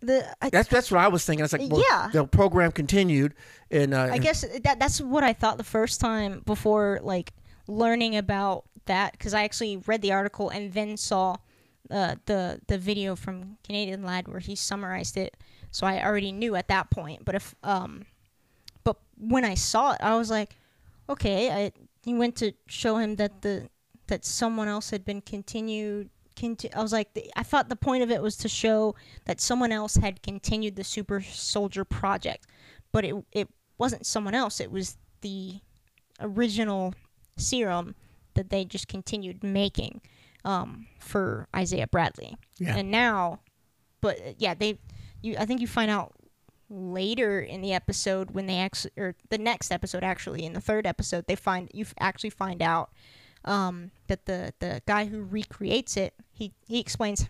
The I, That's that's what I was thinking. It's like, well, Yeah. the program continued, and uh, I guess that that's what I thought the first time before like learning about that because I actually read the article and then saw uh, the the video from Canadian Lad where he summarized it. So I already knew at that point. But if um, but when I saw it, I was like, okay. I he went to show him that the that someone else had been continued. Conti- I was like, the, I thought the point of it was to show that someone else had continued the Super Soldier project, but it it wasn't someone else. It was the original serum that they just continued making um, for Isaiah Bradley. Yeah. And now, but uh, yeah, they, you I think you find out later in the episode when they actually, or the next episode actually, in the third episode, they find you actually find out um, that the the guy who recreates it, he he explains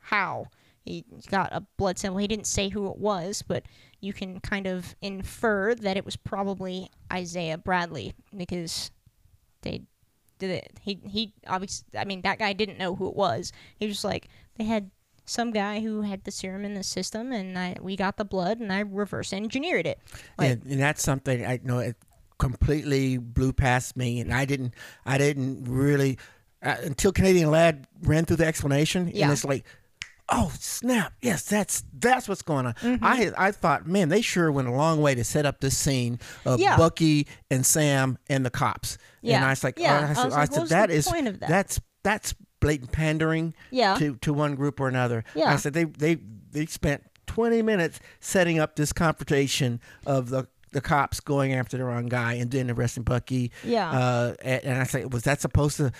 how he got a blood sample. He didn't say who it was, but you can kind of infer that it was probably Isaiah Bradley because they did it. He he obviously. I mean, that guy didn't know who it was. He was just like they had some guy who had the serum in the system, and I we got the blood, and I reverse engineered it. Like, and, and that's something I know it completely blew past me, and I didn't, I didn't really uh, until Canadian Lad ran through the explanation, Yeah. and it's like, oh snap, yes, that's that's what's going on. Mm-hmm. I I thought, man, they sure went a long way to set up this scene of Yeah. Bucky and Sam and the cops. yeah. and I was like, Yeah. oh, I I said, was I said what's that the is point of that? that's that's blatant pandering Yeah. to to one group or another. Yeah. I said they they they spent 20 minutes setting up this confrontation of the the cops going after the wrong guy and then arresting Bucky. Yeah. Uh, and, and I said, was that supposed to?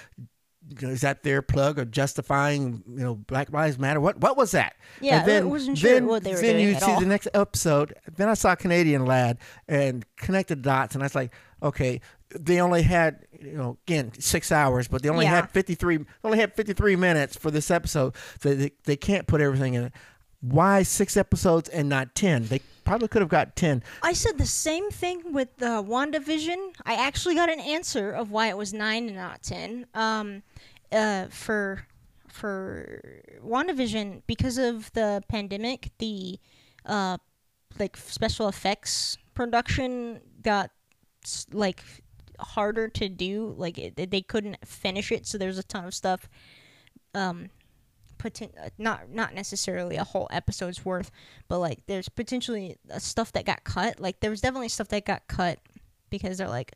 Is that their plug or justifying, you know, Black Lives Matter? What what was that? Yeah, and then, wasn't sure then, what they were then doing you at see all. the next episode. Then I saw Canadian Lad and connected dots, and I was like, okay, they only had, you know, again six hours, but they only Yeah. had fifty three. Only had fifty three minutes for this episode, so they they can't put everything in it. Why six episodes and not ten? They probably could have got ten. I said the same thing with uh, WandaVision. I actually got an answer of why it was nine and not ten. Um, uh, for for WandaVision, because of the pandemic, the uh, like special effects production got like harder to do. Like it, they couldn't finish it, so there's a ton of stuff. Um, poten- uh, not not necessarily a whole episode's worth, but like there's potentially uh, stuff that got cut. Like there was definitely stuff that got cut because they're like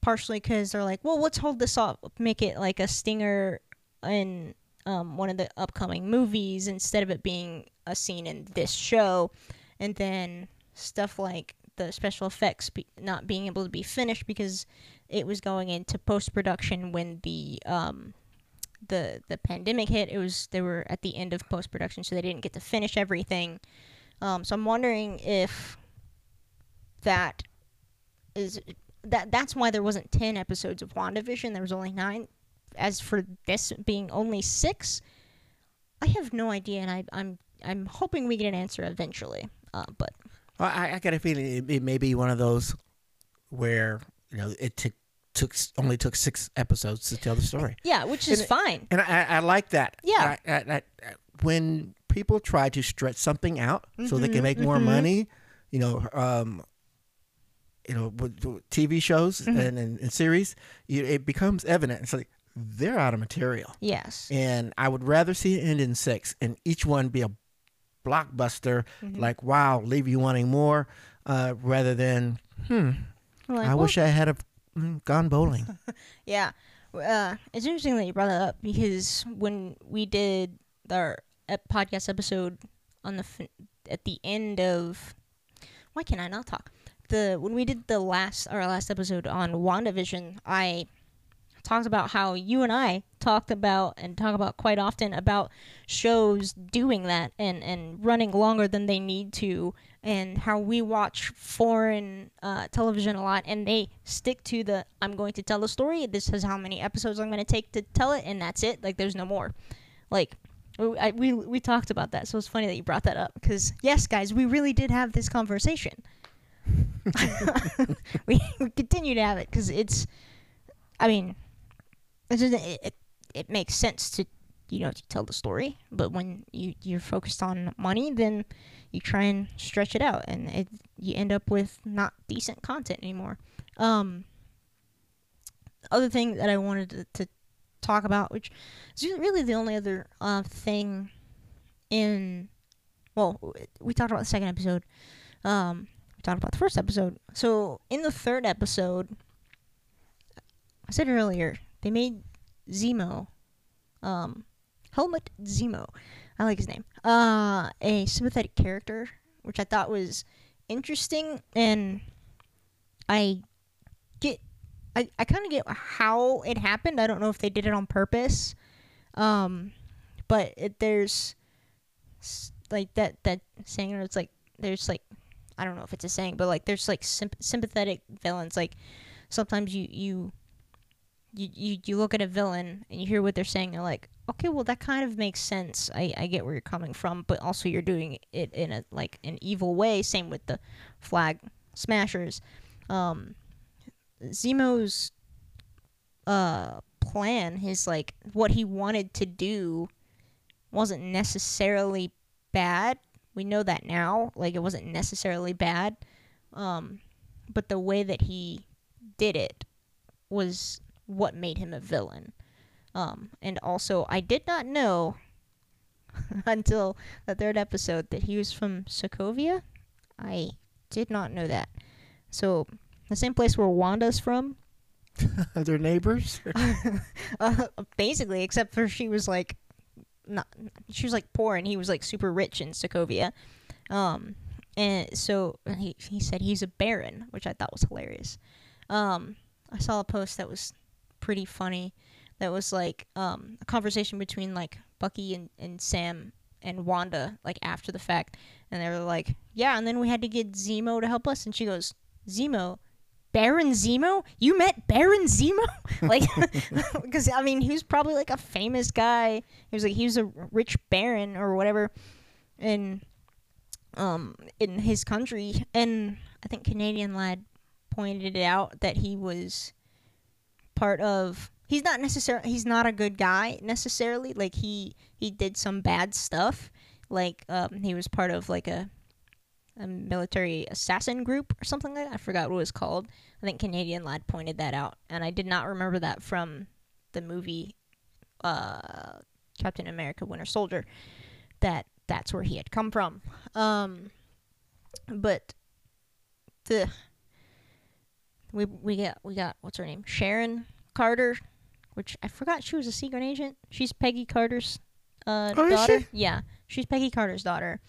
partially because they're like, well, let's hold this up, make it like a stinger in um, one of the upcoming movies instead of it being a scene in this show, and then stuff like the special effects be- not being able to be finished because it was going into post production when the um, the the pandemic hit. It was they were at the end of post production, so they didn't get to finish everything. Um, so I'm wondering if that is that that's why there wasn't 10 episodes of WandaVision. There was only 9. As for this being only 6, I have no idea and I I'm I'm hoping we get an answer eventually. Uh, but Well, I, I got a feeling it, it may be one of those where you know it took took only took six episodes to tell the story, yeah, which is And- fine. and I, I like that. Yeah. I, I, when people try to stretch something out so they Mm-hmm, can make more money, you know, um, you know, TV shows Mm-hmm. and, and, and series, you, it becomes evident. It's like they're out of material, Yes. and I would rather see it end in six, and each one be a blockbuster, Mm-hmm. like wow, leave you wanting more, uh, rather than hmm. Like, I well, wish I had have mm, gone bowling. Yeah, uh, it's interesting that you brought that up because when we did our podcast episode on the fin- at the end of why can I not talk? The when we did the last our last episode on WandaVision, I talked about how you and I talked about and talk about quite often about shows doing that and and running longer than they need to and how we watch foreign uh, television a lot and they stick to the I'm going to tell a story. This is how many episodes I'm going to take to tell it and that's it. Like there's no more. Like we, I, we we talked about that. So it's funny that you brought that up because yes guys we really did have this conversation. We, we continue to have it because it's I mean it, it, it makes sense to you know to tell the story but when you you're focused on money then you try and stretch it out and it you end up with not decent content anymore. Um other thing that i wanted to, to talk about which is really the only other uh thing in well we talked about the second episode. Um we talked about the first episode. So in the third episode i said earlier they made zemo um helmut zemo I like his name. Uh, a sympathetic character, which I thought was interesting, and I get, I, I kind of get how it happened. I don't know if they did it on purpose, um, but it, there's like that that saying. It's like there's like I don't know if it's a saying, but like there's like symp- sympathetic villains. Like sometimes you you. You, you, you look at a villain and you hear what they're saying, you're like, okay, well that kind of makes sense. I, I get where you're coming from, but also you're doing it in a like an evil way. Same with the flag smashers. Um, Zemo's uh plan, his like what he wanted to do, wasn't necessarily bad. We know that now. Like it wasn't necessarily bad. Um, but the way that he did it was what made him a villain. Um, and also, I did not know until the third episode that he was from Sokovia. I did not know that. So, the same place where Wanda's from, Their neighbors. uh, basically, except for she was like, not she was like poor and he was like super rich in Sokovia. Um, and so he he said he's a baron, which I thought was hilarious. Um, I saw a post that was pretty funny. That was like um, a conversation between like Bucky and, and Sam and Wanda, like after the fact, and they were like, "Yeah," and then we had to get Zemo to help us, and she goes, "Zemo." Baron Zemo? You met Baron Zemo? like, because I mean, he was probably like a famous guy. He was like he was a rich baron or whatever, in um in his country. And I think Canadian lad pointed it out that he was part of. He's not necessarily. He's not a good guy necessarily. Like he he did some bad stuff. Like um he was part of like a a military assassin group or something like that. I forgot what it was called. I think Canadian Lad pointed that out, and I did not remember that from the movie uh, Captain America: Winter Soldier. That that's where he had come from. Um, but the we we got we got what's her name Sharon Carter, which I forgot she was a secret agent. She's Peggy Carter's uh, Oh, daughter. she? Yeah, she's Peggy Carter's daughter.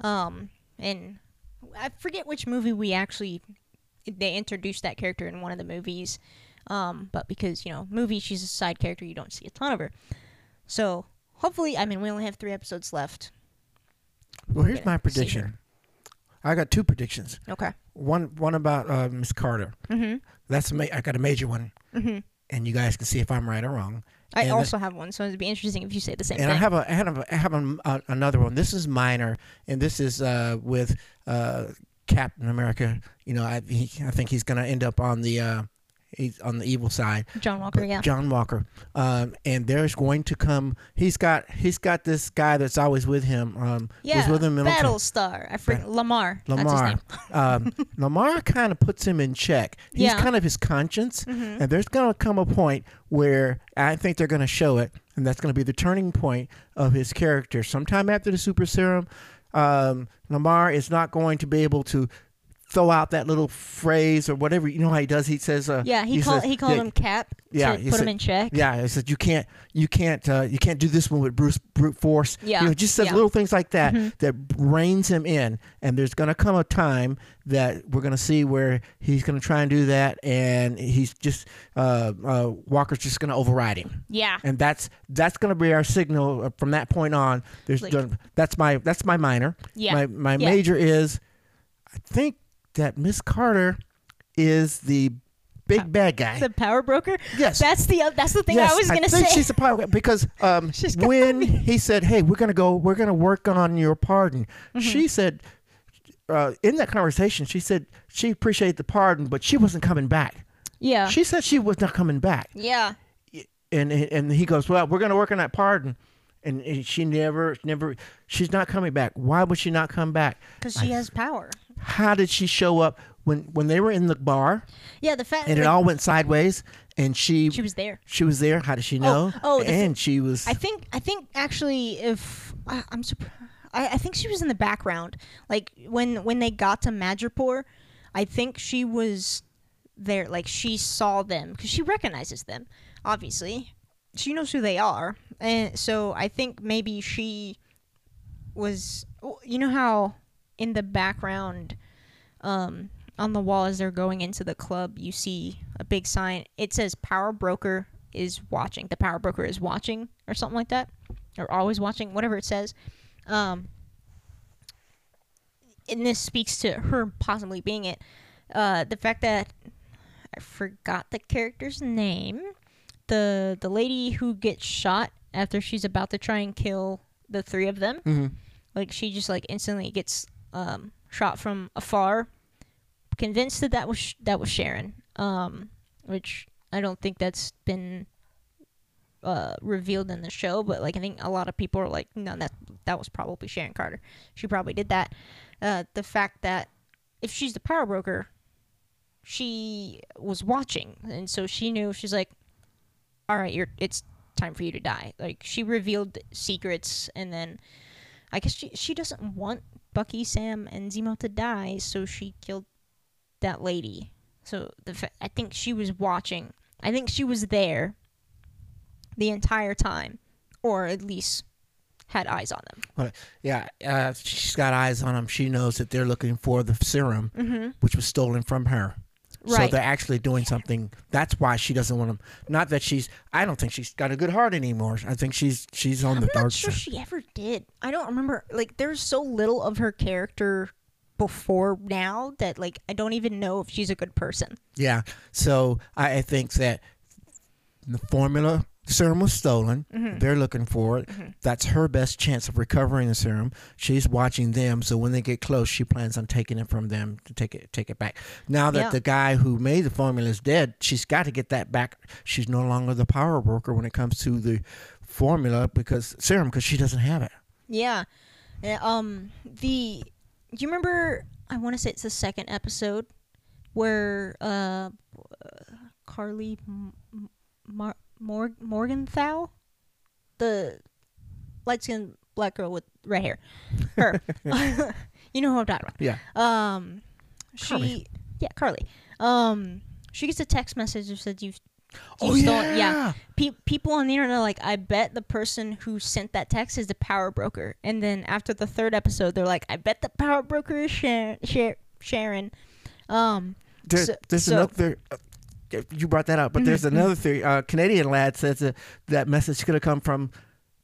Um, and I forget which movie we actually they introduced that character in one of the movies. Um, but because you know, movie she's a side character, you don't see a ton of her. So hopefully, I mean, we only have three episodes left. Well, here's my prediction. I got two predictions. Okay. One one about uh, Miss Carter. Mm-hmm. That's ma- I got a major one, Mm-hmm. and you guys can see if I'm right or wrong. I And the- also have one, so it'd be interesting if you say the same and thing. I have a I have a, I have a, uh, another one. This is minor, and this is uh, with uh, Captain America. You know, I he, I think he's gonna end up on the uh, he's on the evil side. John Walker, yeah. John Walker, um, and there's going to come. He's got he's got this guy that's always with him. Um, Yeah, with him. Battlestar. I forget Lemar. That's his Lemar. name. um, Lemar kind of puts him in check. He's Yeah. kind of his conscience, Mhm. and there's going to come a point where I think they're going to show it, and that's going to be the turning point of his character. Sometime after the super serum, um, Lemar is not going to be able to throw out that little phrase or whatever. You know how he does? He says, uh, Yeah, he, called says- he called yeah, him Cap yeah, to he put him in check. Yeah, he said you can't, you can't, uh, you can't do this one with Bruce brute force. Yeah, you know, just says yeah. little things like that Mhm. that reins him in. And there's gonna come a time that we're gonna see where he's gonna try and do that, and he's just uh, uh, Walker's just gonna override him. Yeah. and that's that's going to be our signal uh, from that point on. There's Like- gonna, that's my that's my minor. Yeah. My my Yeah. major is, I think that Miss Carter is the big bad guy. The power broker. yes. That's the that's the thing yes, I was gonna think say. she's the power because um, when be. he said, "Hey, we're gonna go, we're gonna work on your pardon," Mm-hmm. she said, uh, in that conversation, she said she appreciated the pardon, but she wasn't coming back. yeah. She said she was not coming back yeah. and and he goes, "Well, we're going to work on that pardon." And and she never, never, she's not coming back. Why would she not come back? Because she has power. How did she show up when when they were in the bar Yeah. The fact and it all went sideways? And she she was there. she was there. How did she oh, know? oh, the and she was. I think I think actually if I, I'm surprised. I, I think she was in the background. Like when when they got to Madripoor, I think she was there. Like she saw them because she recognizes them. Obviously, she knows who they are, and so I think maybe she was. You know how in the background, um, on the wall as they're going into the club, you see a big sign. It says "Power Broker is watching." The power broker is watching, or something like that, or always watching, whatever it says. Um, and this speaks to her possibly being it. Uh, the fact that I forgot the character's name. The the lady who gets shot after she's about to try and kill the three of them. Mhm. Like she just like instantly gets um, shot from afar. Convinced that that was that was Sharon. Um, which I don't think that's been uh, revealed in the show, but like I think a lot of people are like, no, that that was probably Sharon Carter. She probably did that. Uh, the fact that if she's the power broker, she was watching, and so she knew. She's like, all right, you're. It's time for you to die. Like she revealed secrets, and then I guess she she doesn't want Bucky, Sam, and Zemo to die, so she killed that lady. So the fa- I think she was watching. I think she was there the entire time, or at least had eyes on them. Yeah, uh, she's got eyes on them. She knows that they're looking for the serum, Mm-hmm. which was stolen from her. So they're actually doing something. That's why she doesn't want them. Not that she's. I don't think she's got a good heart anymore. I think she's she's on. I'm the not dark sure side. she ever did. I don't remember. Like, there's so little of her character before now that like I don't even know if she's a good person. Yeah. So I, I think that the formula serum was stolen. Mm-hmm. They're looking for it. That's her best chance of recovering the serum. She's watching them, so when they get close, she plans on taking it from them to take it take it back. Now that Yeah. the guy who made the formula is dead, she's got to get that back. She's no longer the power broker when it comes to the formula because serum because she doesn't have it. Yeah. Yeah, um the do you remember I want to say it's the second episode where uh Karli Mar- Mor- Morgenthau the light skinned black girl with red hair. Her. you know who I'm talking about. Yeah. Um she Karli. yeah, Karli. Um she gets a text message that said you've Oh you've stolen- yeah. Pe- people on the internet are like, I bet the person who sent that text is the power broker. And then after the third episode, they're like, I bet the power broker is Sharon. Sharon. Um, There, So- there's so- another. You brought that up, but there's Mm-hmm. another theory. Uh, Canadian lad says that that message could have come from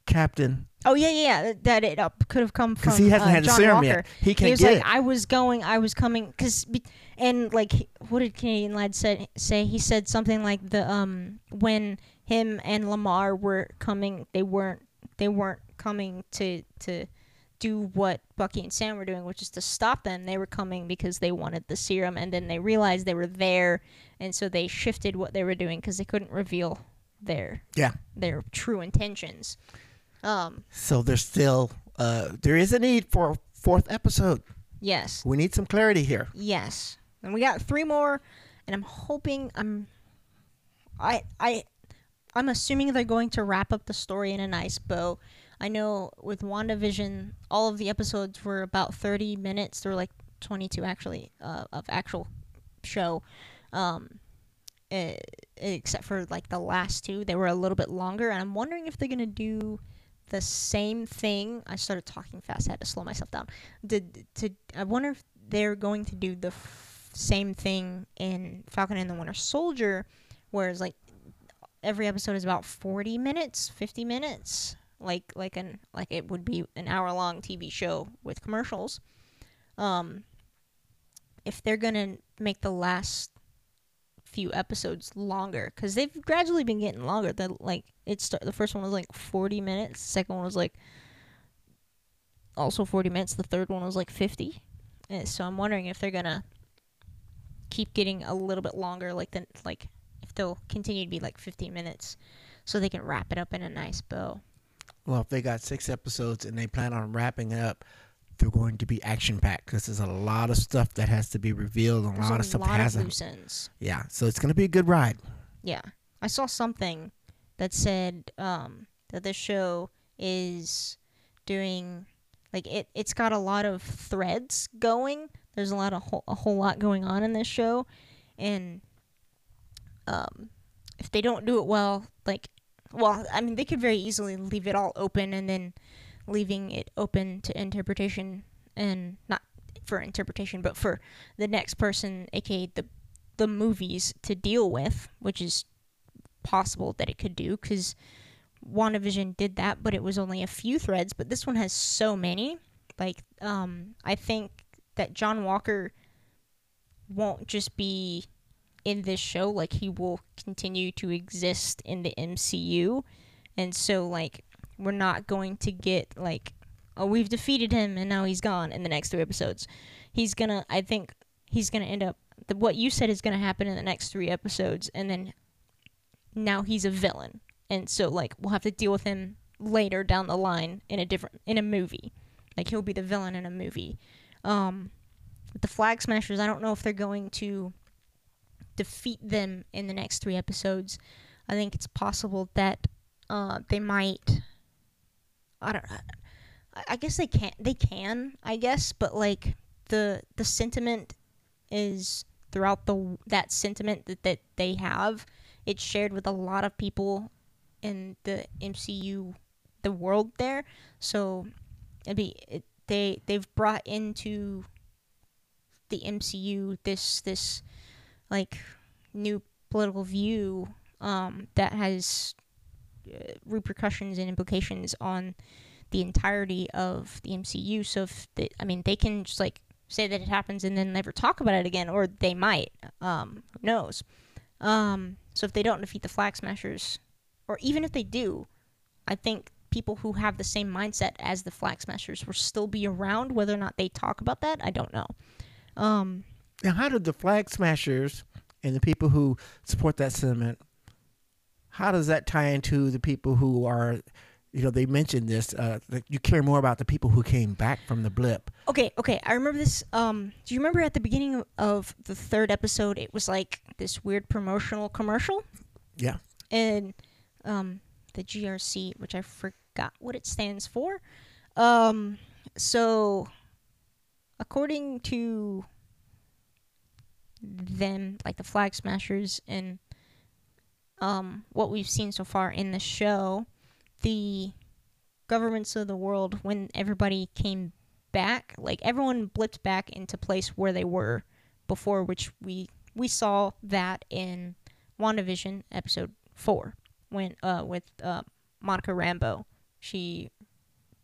Captain oh yeah, yeah, that it could have come from because he hasn't uh, had the John serum Walker. yet. He He can't was get like, it. I was going, I was coming, because, and like, what did Canadian lad said? Say he said something like the um when him and Lemar were coming, they weren't they weren't coming to to do what Bucky and Sam were doing, which is to stop them. They were coming because they wanted the serum, and then they realized they were there, and so they shifted what they were doing because they couldn't reveal their yeah. their true intentions. Um. So there's still uh, there is a need for a fourth episode. Yes. We need some clarity here. Yes. And we got three more and I'm hoping I'm I I I'm assuming they're going to wrap up the story in a nice bow. I know with WandaVision all of the episodes were about 30 minutes. They're like 22 actually uh, of actual show. Um, eh, except for like the last two, they were a little bit longer, and I'm wondering if they're gonna do the same thing. I started talking fast. I had to slow myself down. Did to I wonder if they're going to do the f- same thing in Falcon and the Winter Soldier, whereas like every episode is about 40 minutes, 50 minutes, like like an like it would be an hour long TV show with commercials. Um, if they're gonna make the last few episodes longer because they've gradually been getting longer. The like it start the first one was like forty minutes. The second one was like also forty minutes. The third one was like fifty. And so I'm wondering if they're gonna keep getting a little bit longer, like the like if they'll continue to be like fifteen minutes, so they can wrap it up in a nice bow. Well, if they got six episodes and they plan on wrapping it up, they're going to be action packed because there's a lot of stuff that has to be revealed. And a lot a of stuff lot hasn't. loose ends. Yeah, so it's going to be a good ride. Yeah. I saw something that said um, that this show is doing like it it's got a lot of threads going. There's a lot of whole, a whole lot going on in this show and um if they don't do it well, like well, I mean they could very easily leave it all open and then leaving it open to interpretation and not for interpretation but for the next person aka the the movies to deal with, which is possible that it could do because WandaVision did that, but it was only a few threads. But this one has so many. Like, um, I think that John Walker won't just be in this show, like, he will continue to exist in the MCU. And so, like, we're not going to get, like, oh, we've defeated him and now he's gone in the next three episodes. He's gonna, I think, he's gonna end up the, what you said is to happen in the next three episodes, and then now he's a villain, and so like we'll have to deal with him later down the line in a different in a movie, like he'll be the villain in a movie. Um, the Flag Smashers, I don't know if they're going to defeat them in the next three episodes. I think it's possible that uh, they might. I don't. I, guess they can. They can. I guess, but like the the sentiment is throughout the that sentiment that, that they have it's shared with a lot of people in the MCU the world there so it'd be it, they they've brought into the MCU this this like new political view um, that has uh, repercussions and implications on the entirety of the MCU so if they, I mean they can just like say that it happens and then never talk about it again, or they might. Um, who knows? Um, so if they don't defeat the Flag Smashers, or even if they do, I think people who have the same mindset as the Flag Smashers will still be around. Whether or not they talk about that, I don't know. Um, Now, how did the flag smashers and the people who support that sentiment, how does that tie into the people who are, you know, they mentioned this, uh, that you care more about the people who came back from the blip. okay, okay, I remember this. Um, do you remember at the beginning of the third episode, it was like this weird promotional commercial? Yeah. and um, the GRC, which I forgot what it stands for. Um, so, according to them, like the Flag Smashers, and um, what we've seen so far in the show, the governments of the world, when everybody came back, like everyone blipped back into place where they were before, which we we saw that in WandaVision episode four when uh with uh Monica Rambeau she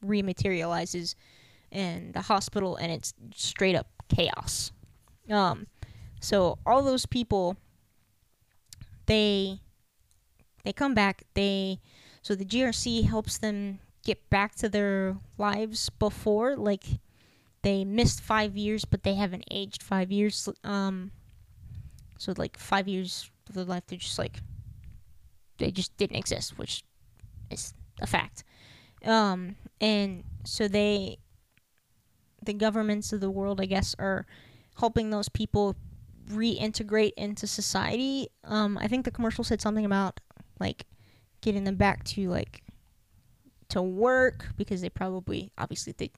rematerializes in the hospital and it's straight up chaos. Um so all those people they they come back they so the GRC helps them get back to their lives before like they missed 5 years but they haven't aged 5 years um so like 5 years of their life they're just like they just didn't exist, which is a fact. Um, and so they, the governments of the world, I guess, are helping those people reintegrate into society. Um, I think the commercial said something about like getting them back to like to work because they probably obviously they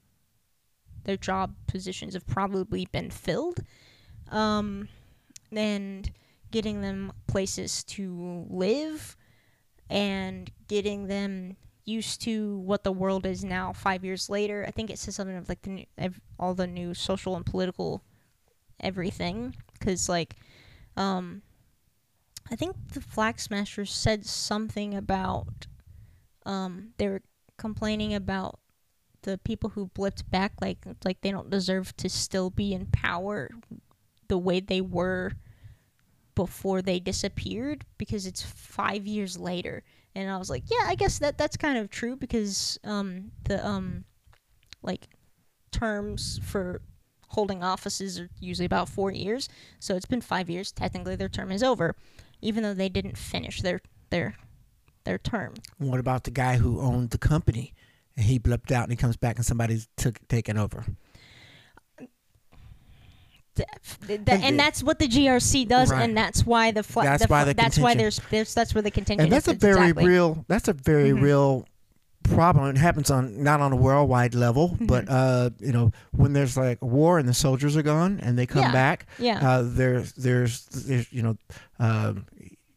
their job positions have probably been filled, um, and getting them places to live, and getting them used to what the world is now five years later. I think it says something of like the new, all the new social and political everything because like um I think the Flag Smashers said something about um they were complaining about the people who blipped back like like they don't deserve to still be in power the way they were before they disappeared because it's 5 years later. And I was like yeah I guess that that's kind of true because um the um like terms for holding offices are usually about 4 years so it's been 5 years technically their term is over even though they didn't finish their their their term. What about the guy who owned the company and he blipped out and he comes back and somebody's took taken over? Th- th- and that's what the GRC does, Right. and that's why the fla- That's the why the that's why there's, there's that's where the contention and that's is. a very exactly. real that's a very Mhm. real problem it happens on not on a worldwide level Mm-hmm. but uh you know when there's like a war and the soldiers are gone and they come Yeah. back Yeah. uh there's there's there's you know um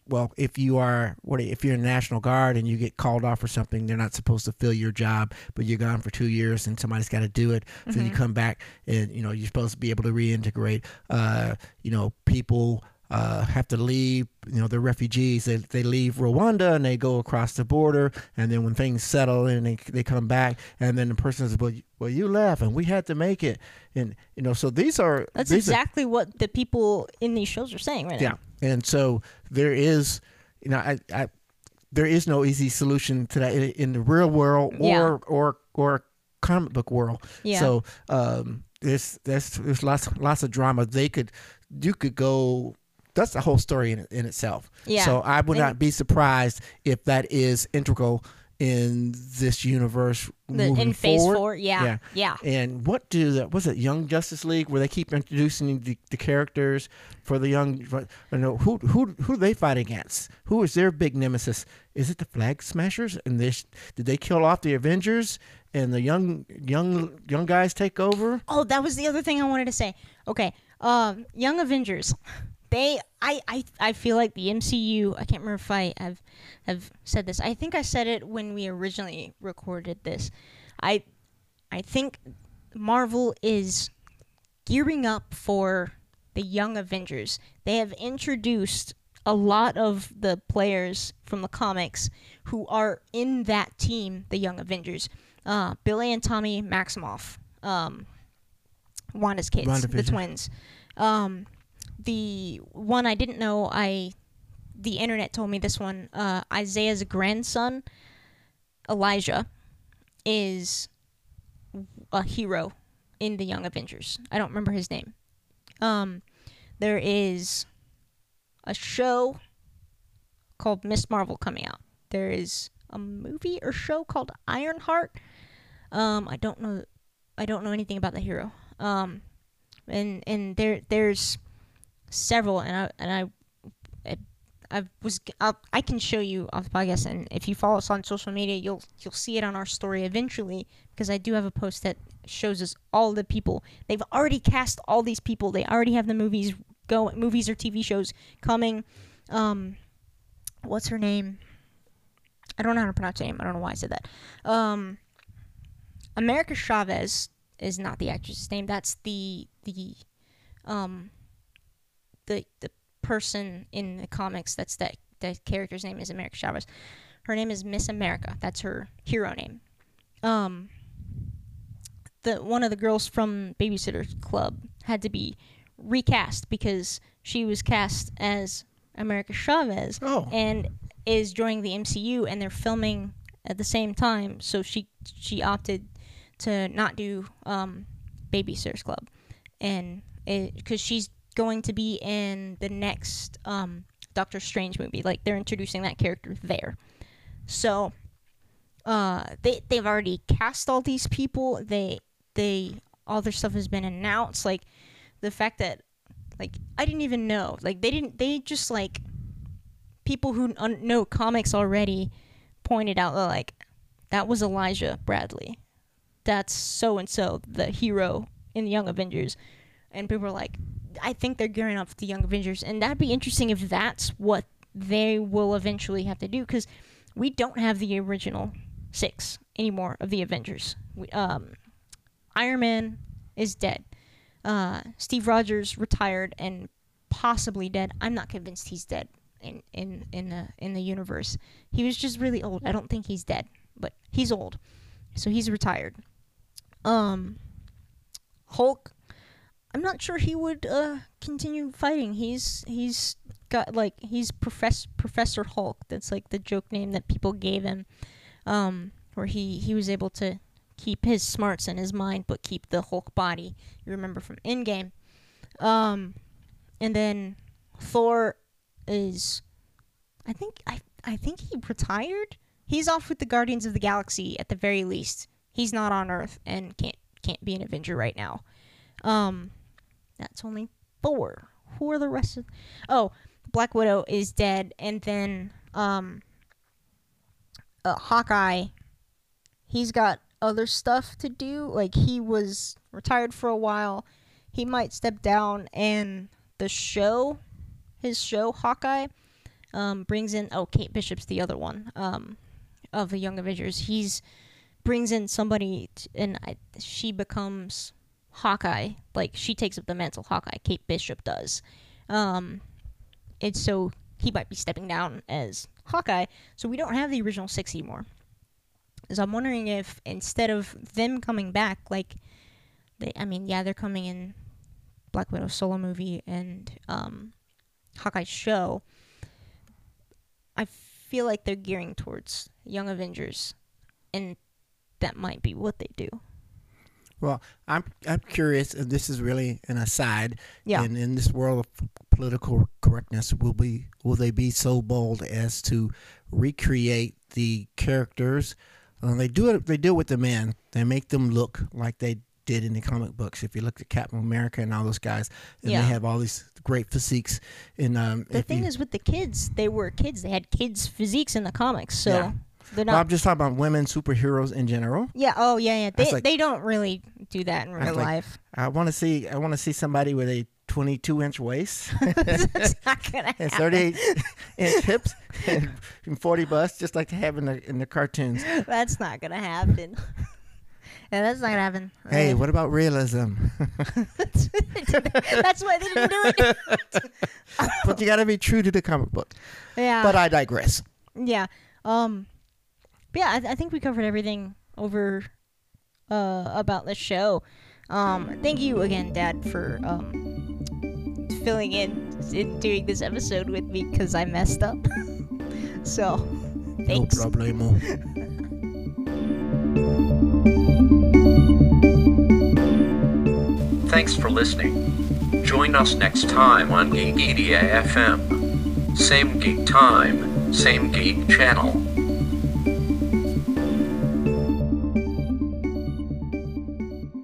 well if you are what if you're in the national guard and you get called off for something they're not supposed to fill your job but you're gone for two years and somebody's got to do it so you Mhm. come back and you know you're supposed to be able to reintegrate uh you know people uh, have to leave. You know, they're refugees. They, they leave Rwanda and they go across the border. And then when things settle and they, they come back, and then the person says, "Well, you, well, you left, and we had to make it." And you know, so these are That's these are- exactly what the people in these shows are saying right yeah. now. And so there is, you know, I, I there is no easy solution to that in, in the real world or Yeah. or or comic book world. Yeah. So um, there's there's there's lots lots of drama. They could you could go. That's the whole story in, in itself. Yeah. So I would And- not be surprised if that is integral in this universe The, moving in Phase forward. Four, yeah, yeah, And what do the was it Young Justice League where they keep introducing the, the characters for the young you know who who who do they fight against? Who is their big nemesis? Is it the Flag Smashers? And they sh- did they kill off the Avengers and the young young young guys take over? Oh, that was the other thing I wanted to say. Okay, um, Young Avengers. They, I, I, I feel like the MCU. I can't remember if I have, have said this. I think I said it when we originally recorded this. I, I think Marvel is gearing up for the Young Avengers. They have introduced a lot of the players from the comics who are in that team, the Young Avengers. Uh, Billy and Tommy Maximoff, um, Wanda's kids, the twins. Um, the one I didn't know, I the internet told me this one. Uh, Isaiah's grandson, Elijah, is a hero in the Young Avengers. I don't remember his name. Um, there is a show called Miss Marvel coming out. There is a movie or show called Ironheart. Um, I don't know. I don't know anything about the hero. Um, and and there there's several, and I and I, I, was I'll, I can show you off the podcast, and if you follow us on social media, you'll you'll see it on our story eventually because I do have a post that shows us all the people they've already cast all these people. They already have the movies go movies or TV shows coming. Um, what's her name? I don't know how to pronounce her name. I don't know why I said that. Um, America Chavez is not the actress's name. That's the the um the the person in the comics. That's that that character's name is America Chavez. Her name is Miss America. That's her hero name. Um, the one of the girls from Babysitters Club had to be recast because she was cast as America Chavez Oh. and is joining the MCU and they're filming at the same time so she she opted to not do um Babysitters Club and because she's going to be in the next um Doctor Strange movie. Like they're introducing that character there. So uh they they've already cast all these people. They they all their stuff has been announced. Like the fact that like I didn't even know. Like they didn't they just like people who un- know comics already pointed out that like that was Elijah Bradley. That's so and so, the hero in the Young Avengers, and people are like, I think they're gearing up for the Young Avengers, and that'd be interesting if that's what they will eventually have to do because we don't have the original six anymore of the Avengers. We, um, Iron Man is dead. Uh, Steve Rogers retired and possibly dead. I'm not convinced he's dead in in in the in the universe. He was just really old. I don't think he's dead, but he's old, so he's retired. Um, Hulk. I'm not sure he would uh, continue fighting. He's he's got like he's Professor Professor Hulk. That's like the joke name that people gave him, um, where he he was able to keep his smarts in his mind, but keep the Hulk body. You remember from Endgame. Um, and then Thor is, I think I I think he retired. He's off with the Guardians of the Galaxy at the very least. He's not on Earth and can't can't be an Avenger right now. Um, that's only four. Who are the rest of? Oh, Black Widow is dead, and then um, uh, Hawkeye. He's got other stuff to do. Like he was retired for a while. He might step down, and the show, his show Hawkeye, um, brings in. Oh, Kate Bishop's the other one. Um, of the Young Avengers. He's brings in somebody, t- and I, she becomes Hawkeye. Like she takes up the mantle Hawkeye. Kate Bishop does. Um, and so he might be stepping down as Hawkeye. So we don't have the original six anymore. So I'm wondering if instead of them coming back, like they, I mean, yeah, they're coming in Black Widow solo movie and um, Hawkeye's show. I feel like they're gearing towards Young Avengers, and that might be what they do. Well, I'm I'm curious, and this is really an aside. Yeah. And in this world of political correctness, will be will they be so bold as to recreate the characters? Uh, they do it. They do it with the men. They make them look like they did in the comic books. If you look at Captain America and all those guys, and Yeah. they have all these great physiques. And um, The thing you, is with the kids, they were kids. They had kids' physiques in the comics, so Yeah. They're well. I'm just talking about women superheroes in general. yeah. Oh, yeah, yeah. They like- they don't really do that in real like- life. I want to see. I want to see somebody with a 22 inch waist. Not and happen. 38 inch hips and, and 40 busts, just like they have in the in the cartoons. That's not gonna happen. yeah, that's not gonna happen. Hey, what about realism? that's why they didn't do it. but you got to be true to the comic book. Yeah. But I digress. Yeah. Um. But yeah, I, th- I think we covered everything over uh about the show. Um. Thank you again, Dad, for um filling in in doing this episode with me because I messed up. so, thanks. No problemo. Thanks for listening. Join us next time on Geekedia FM. Same geek time, same geek channel.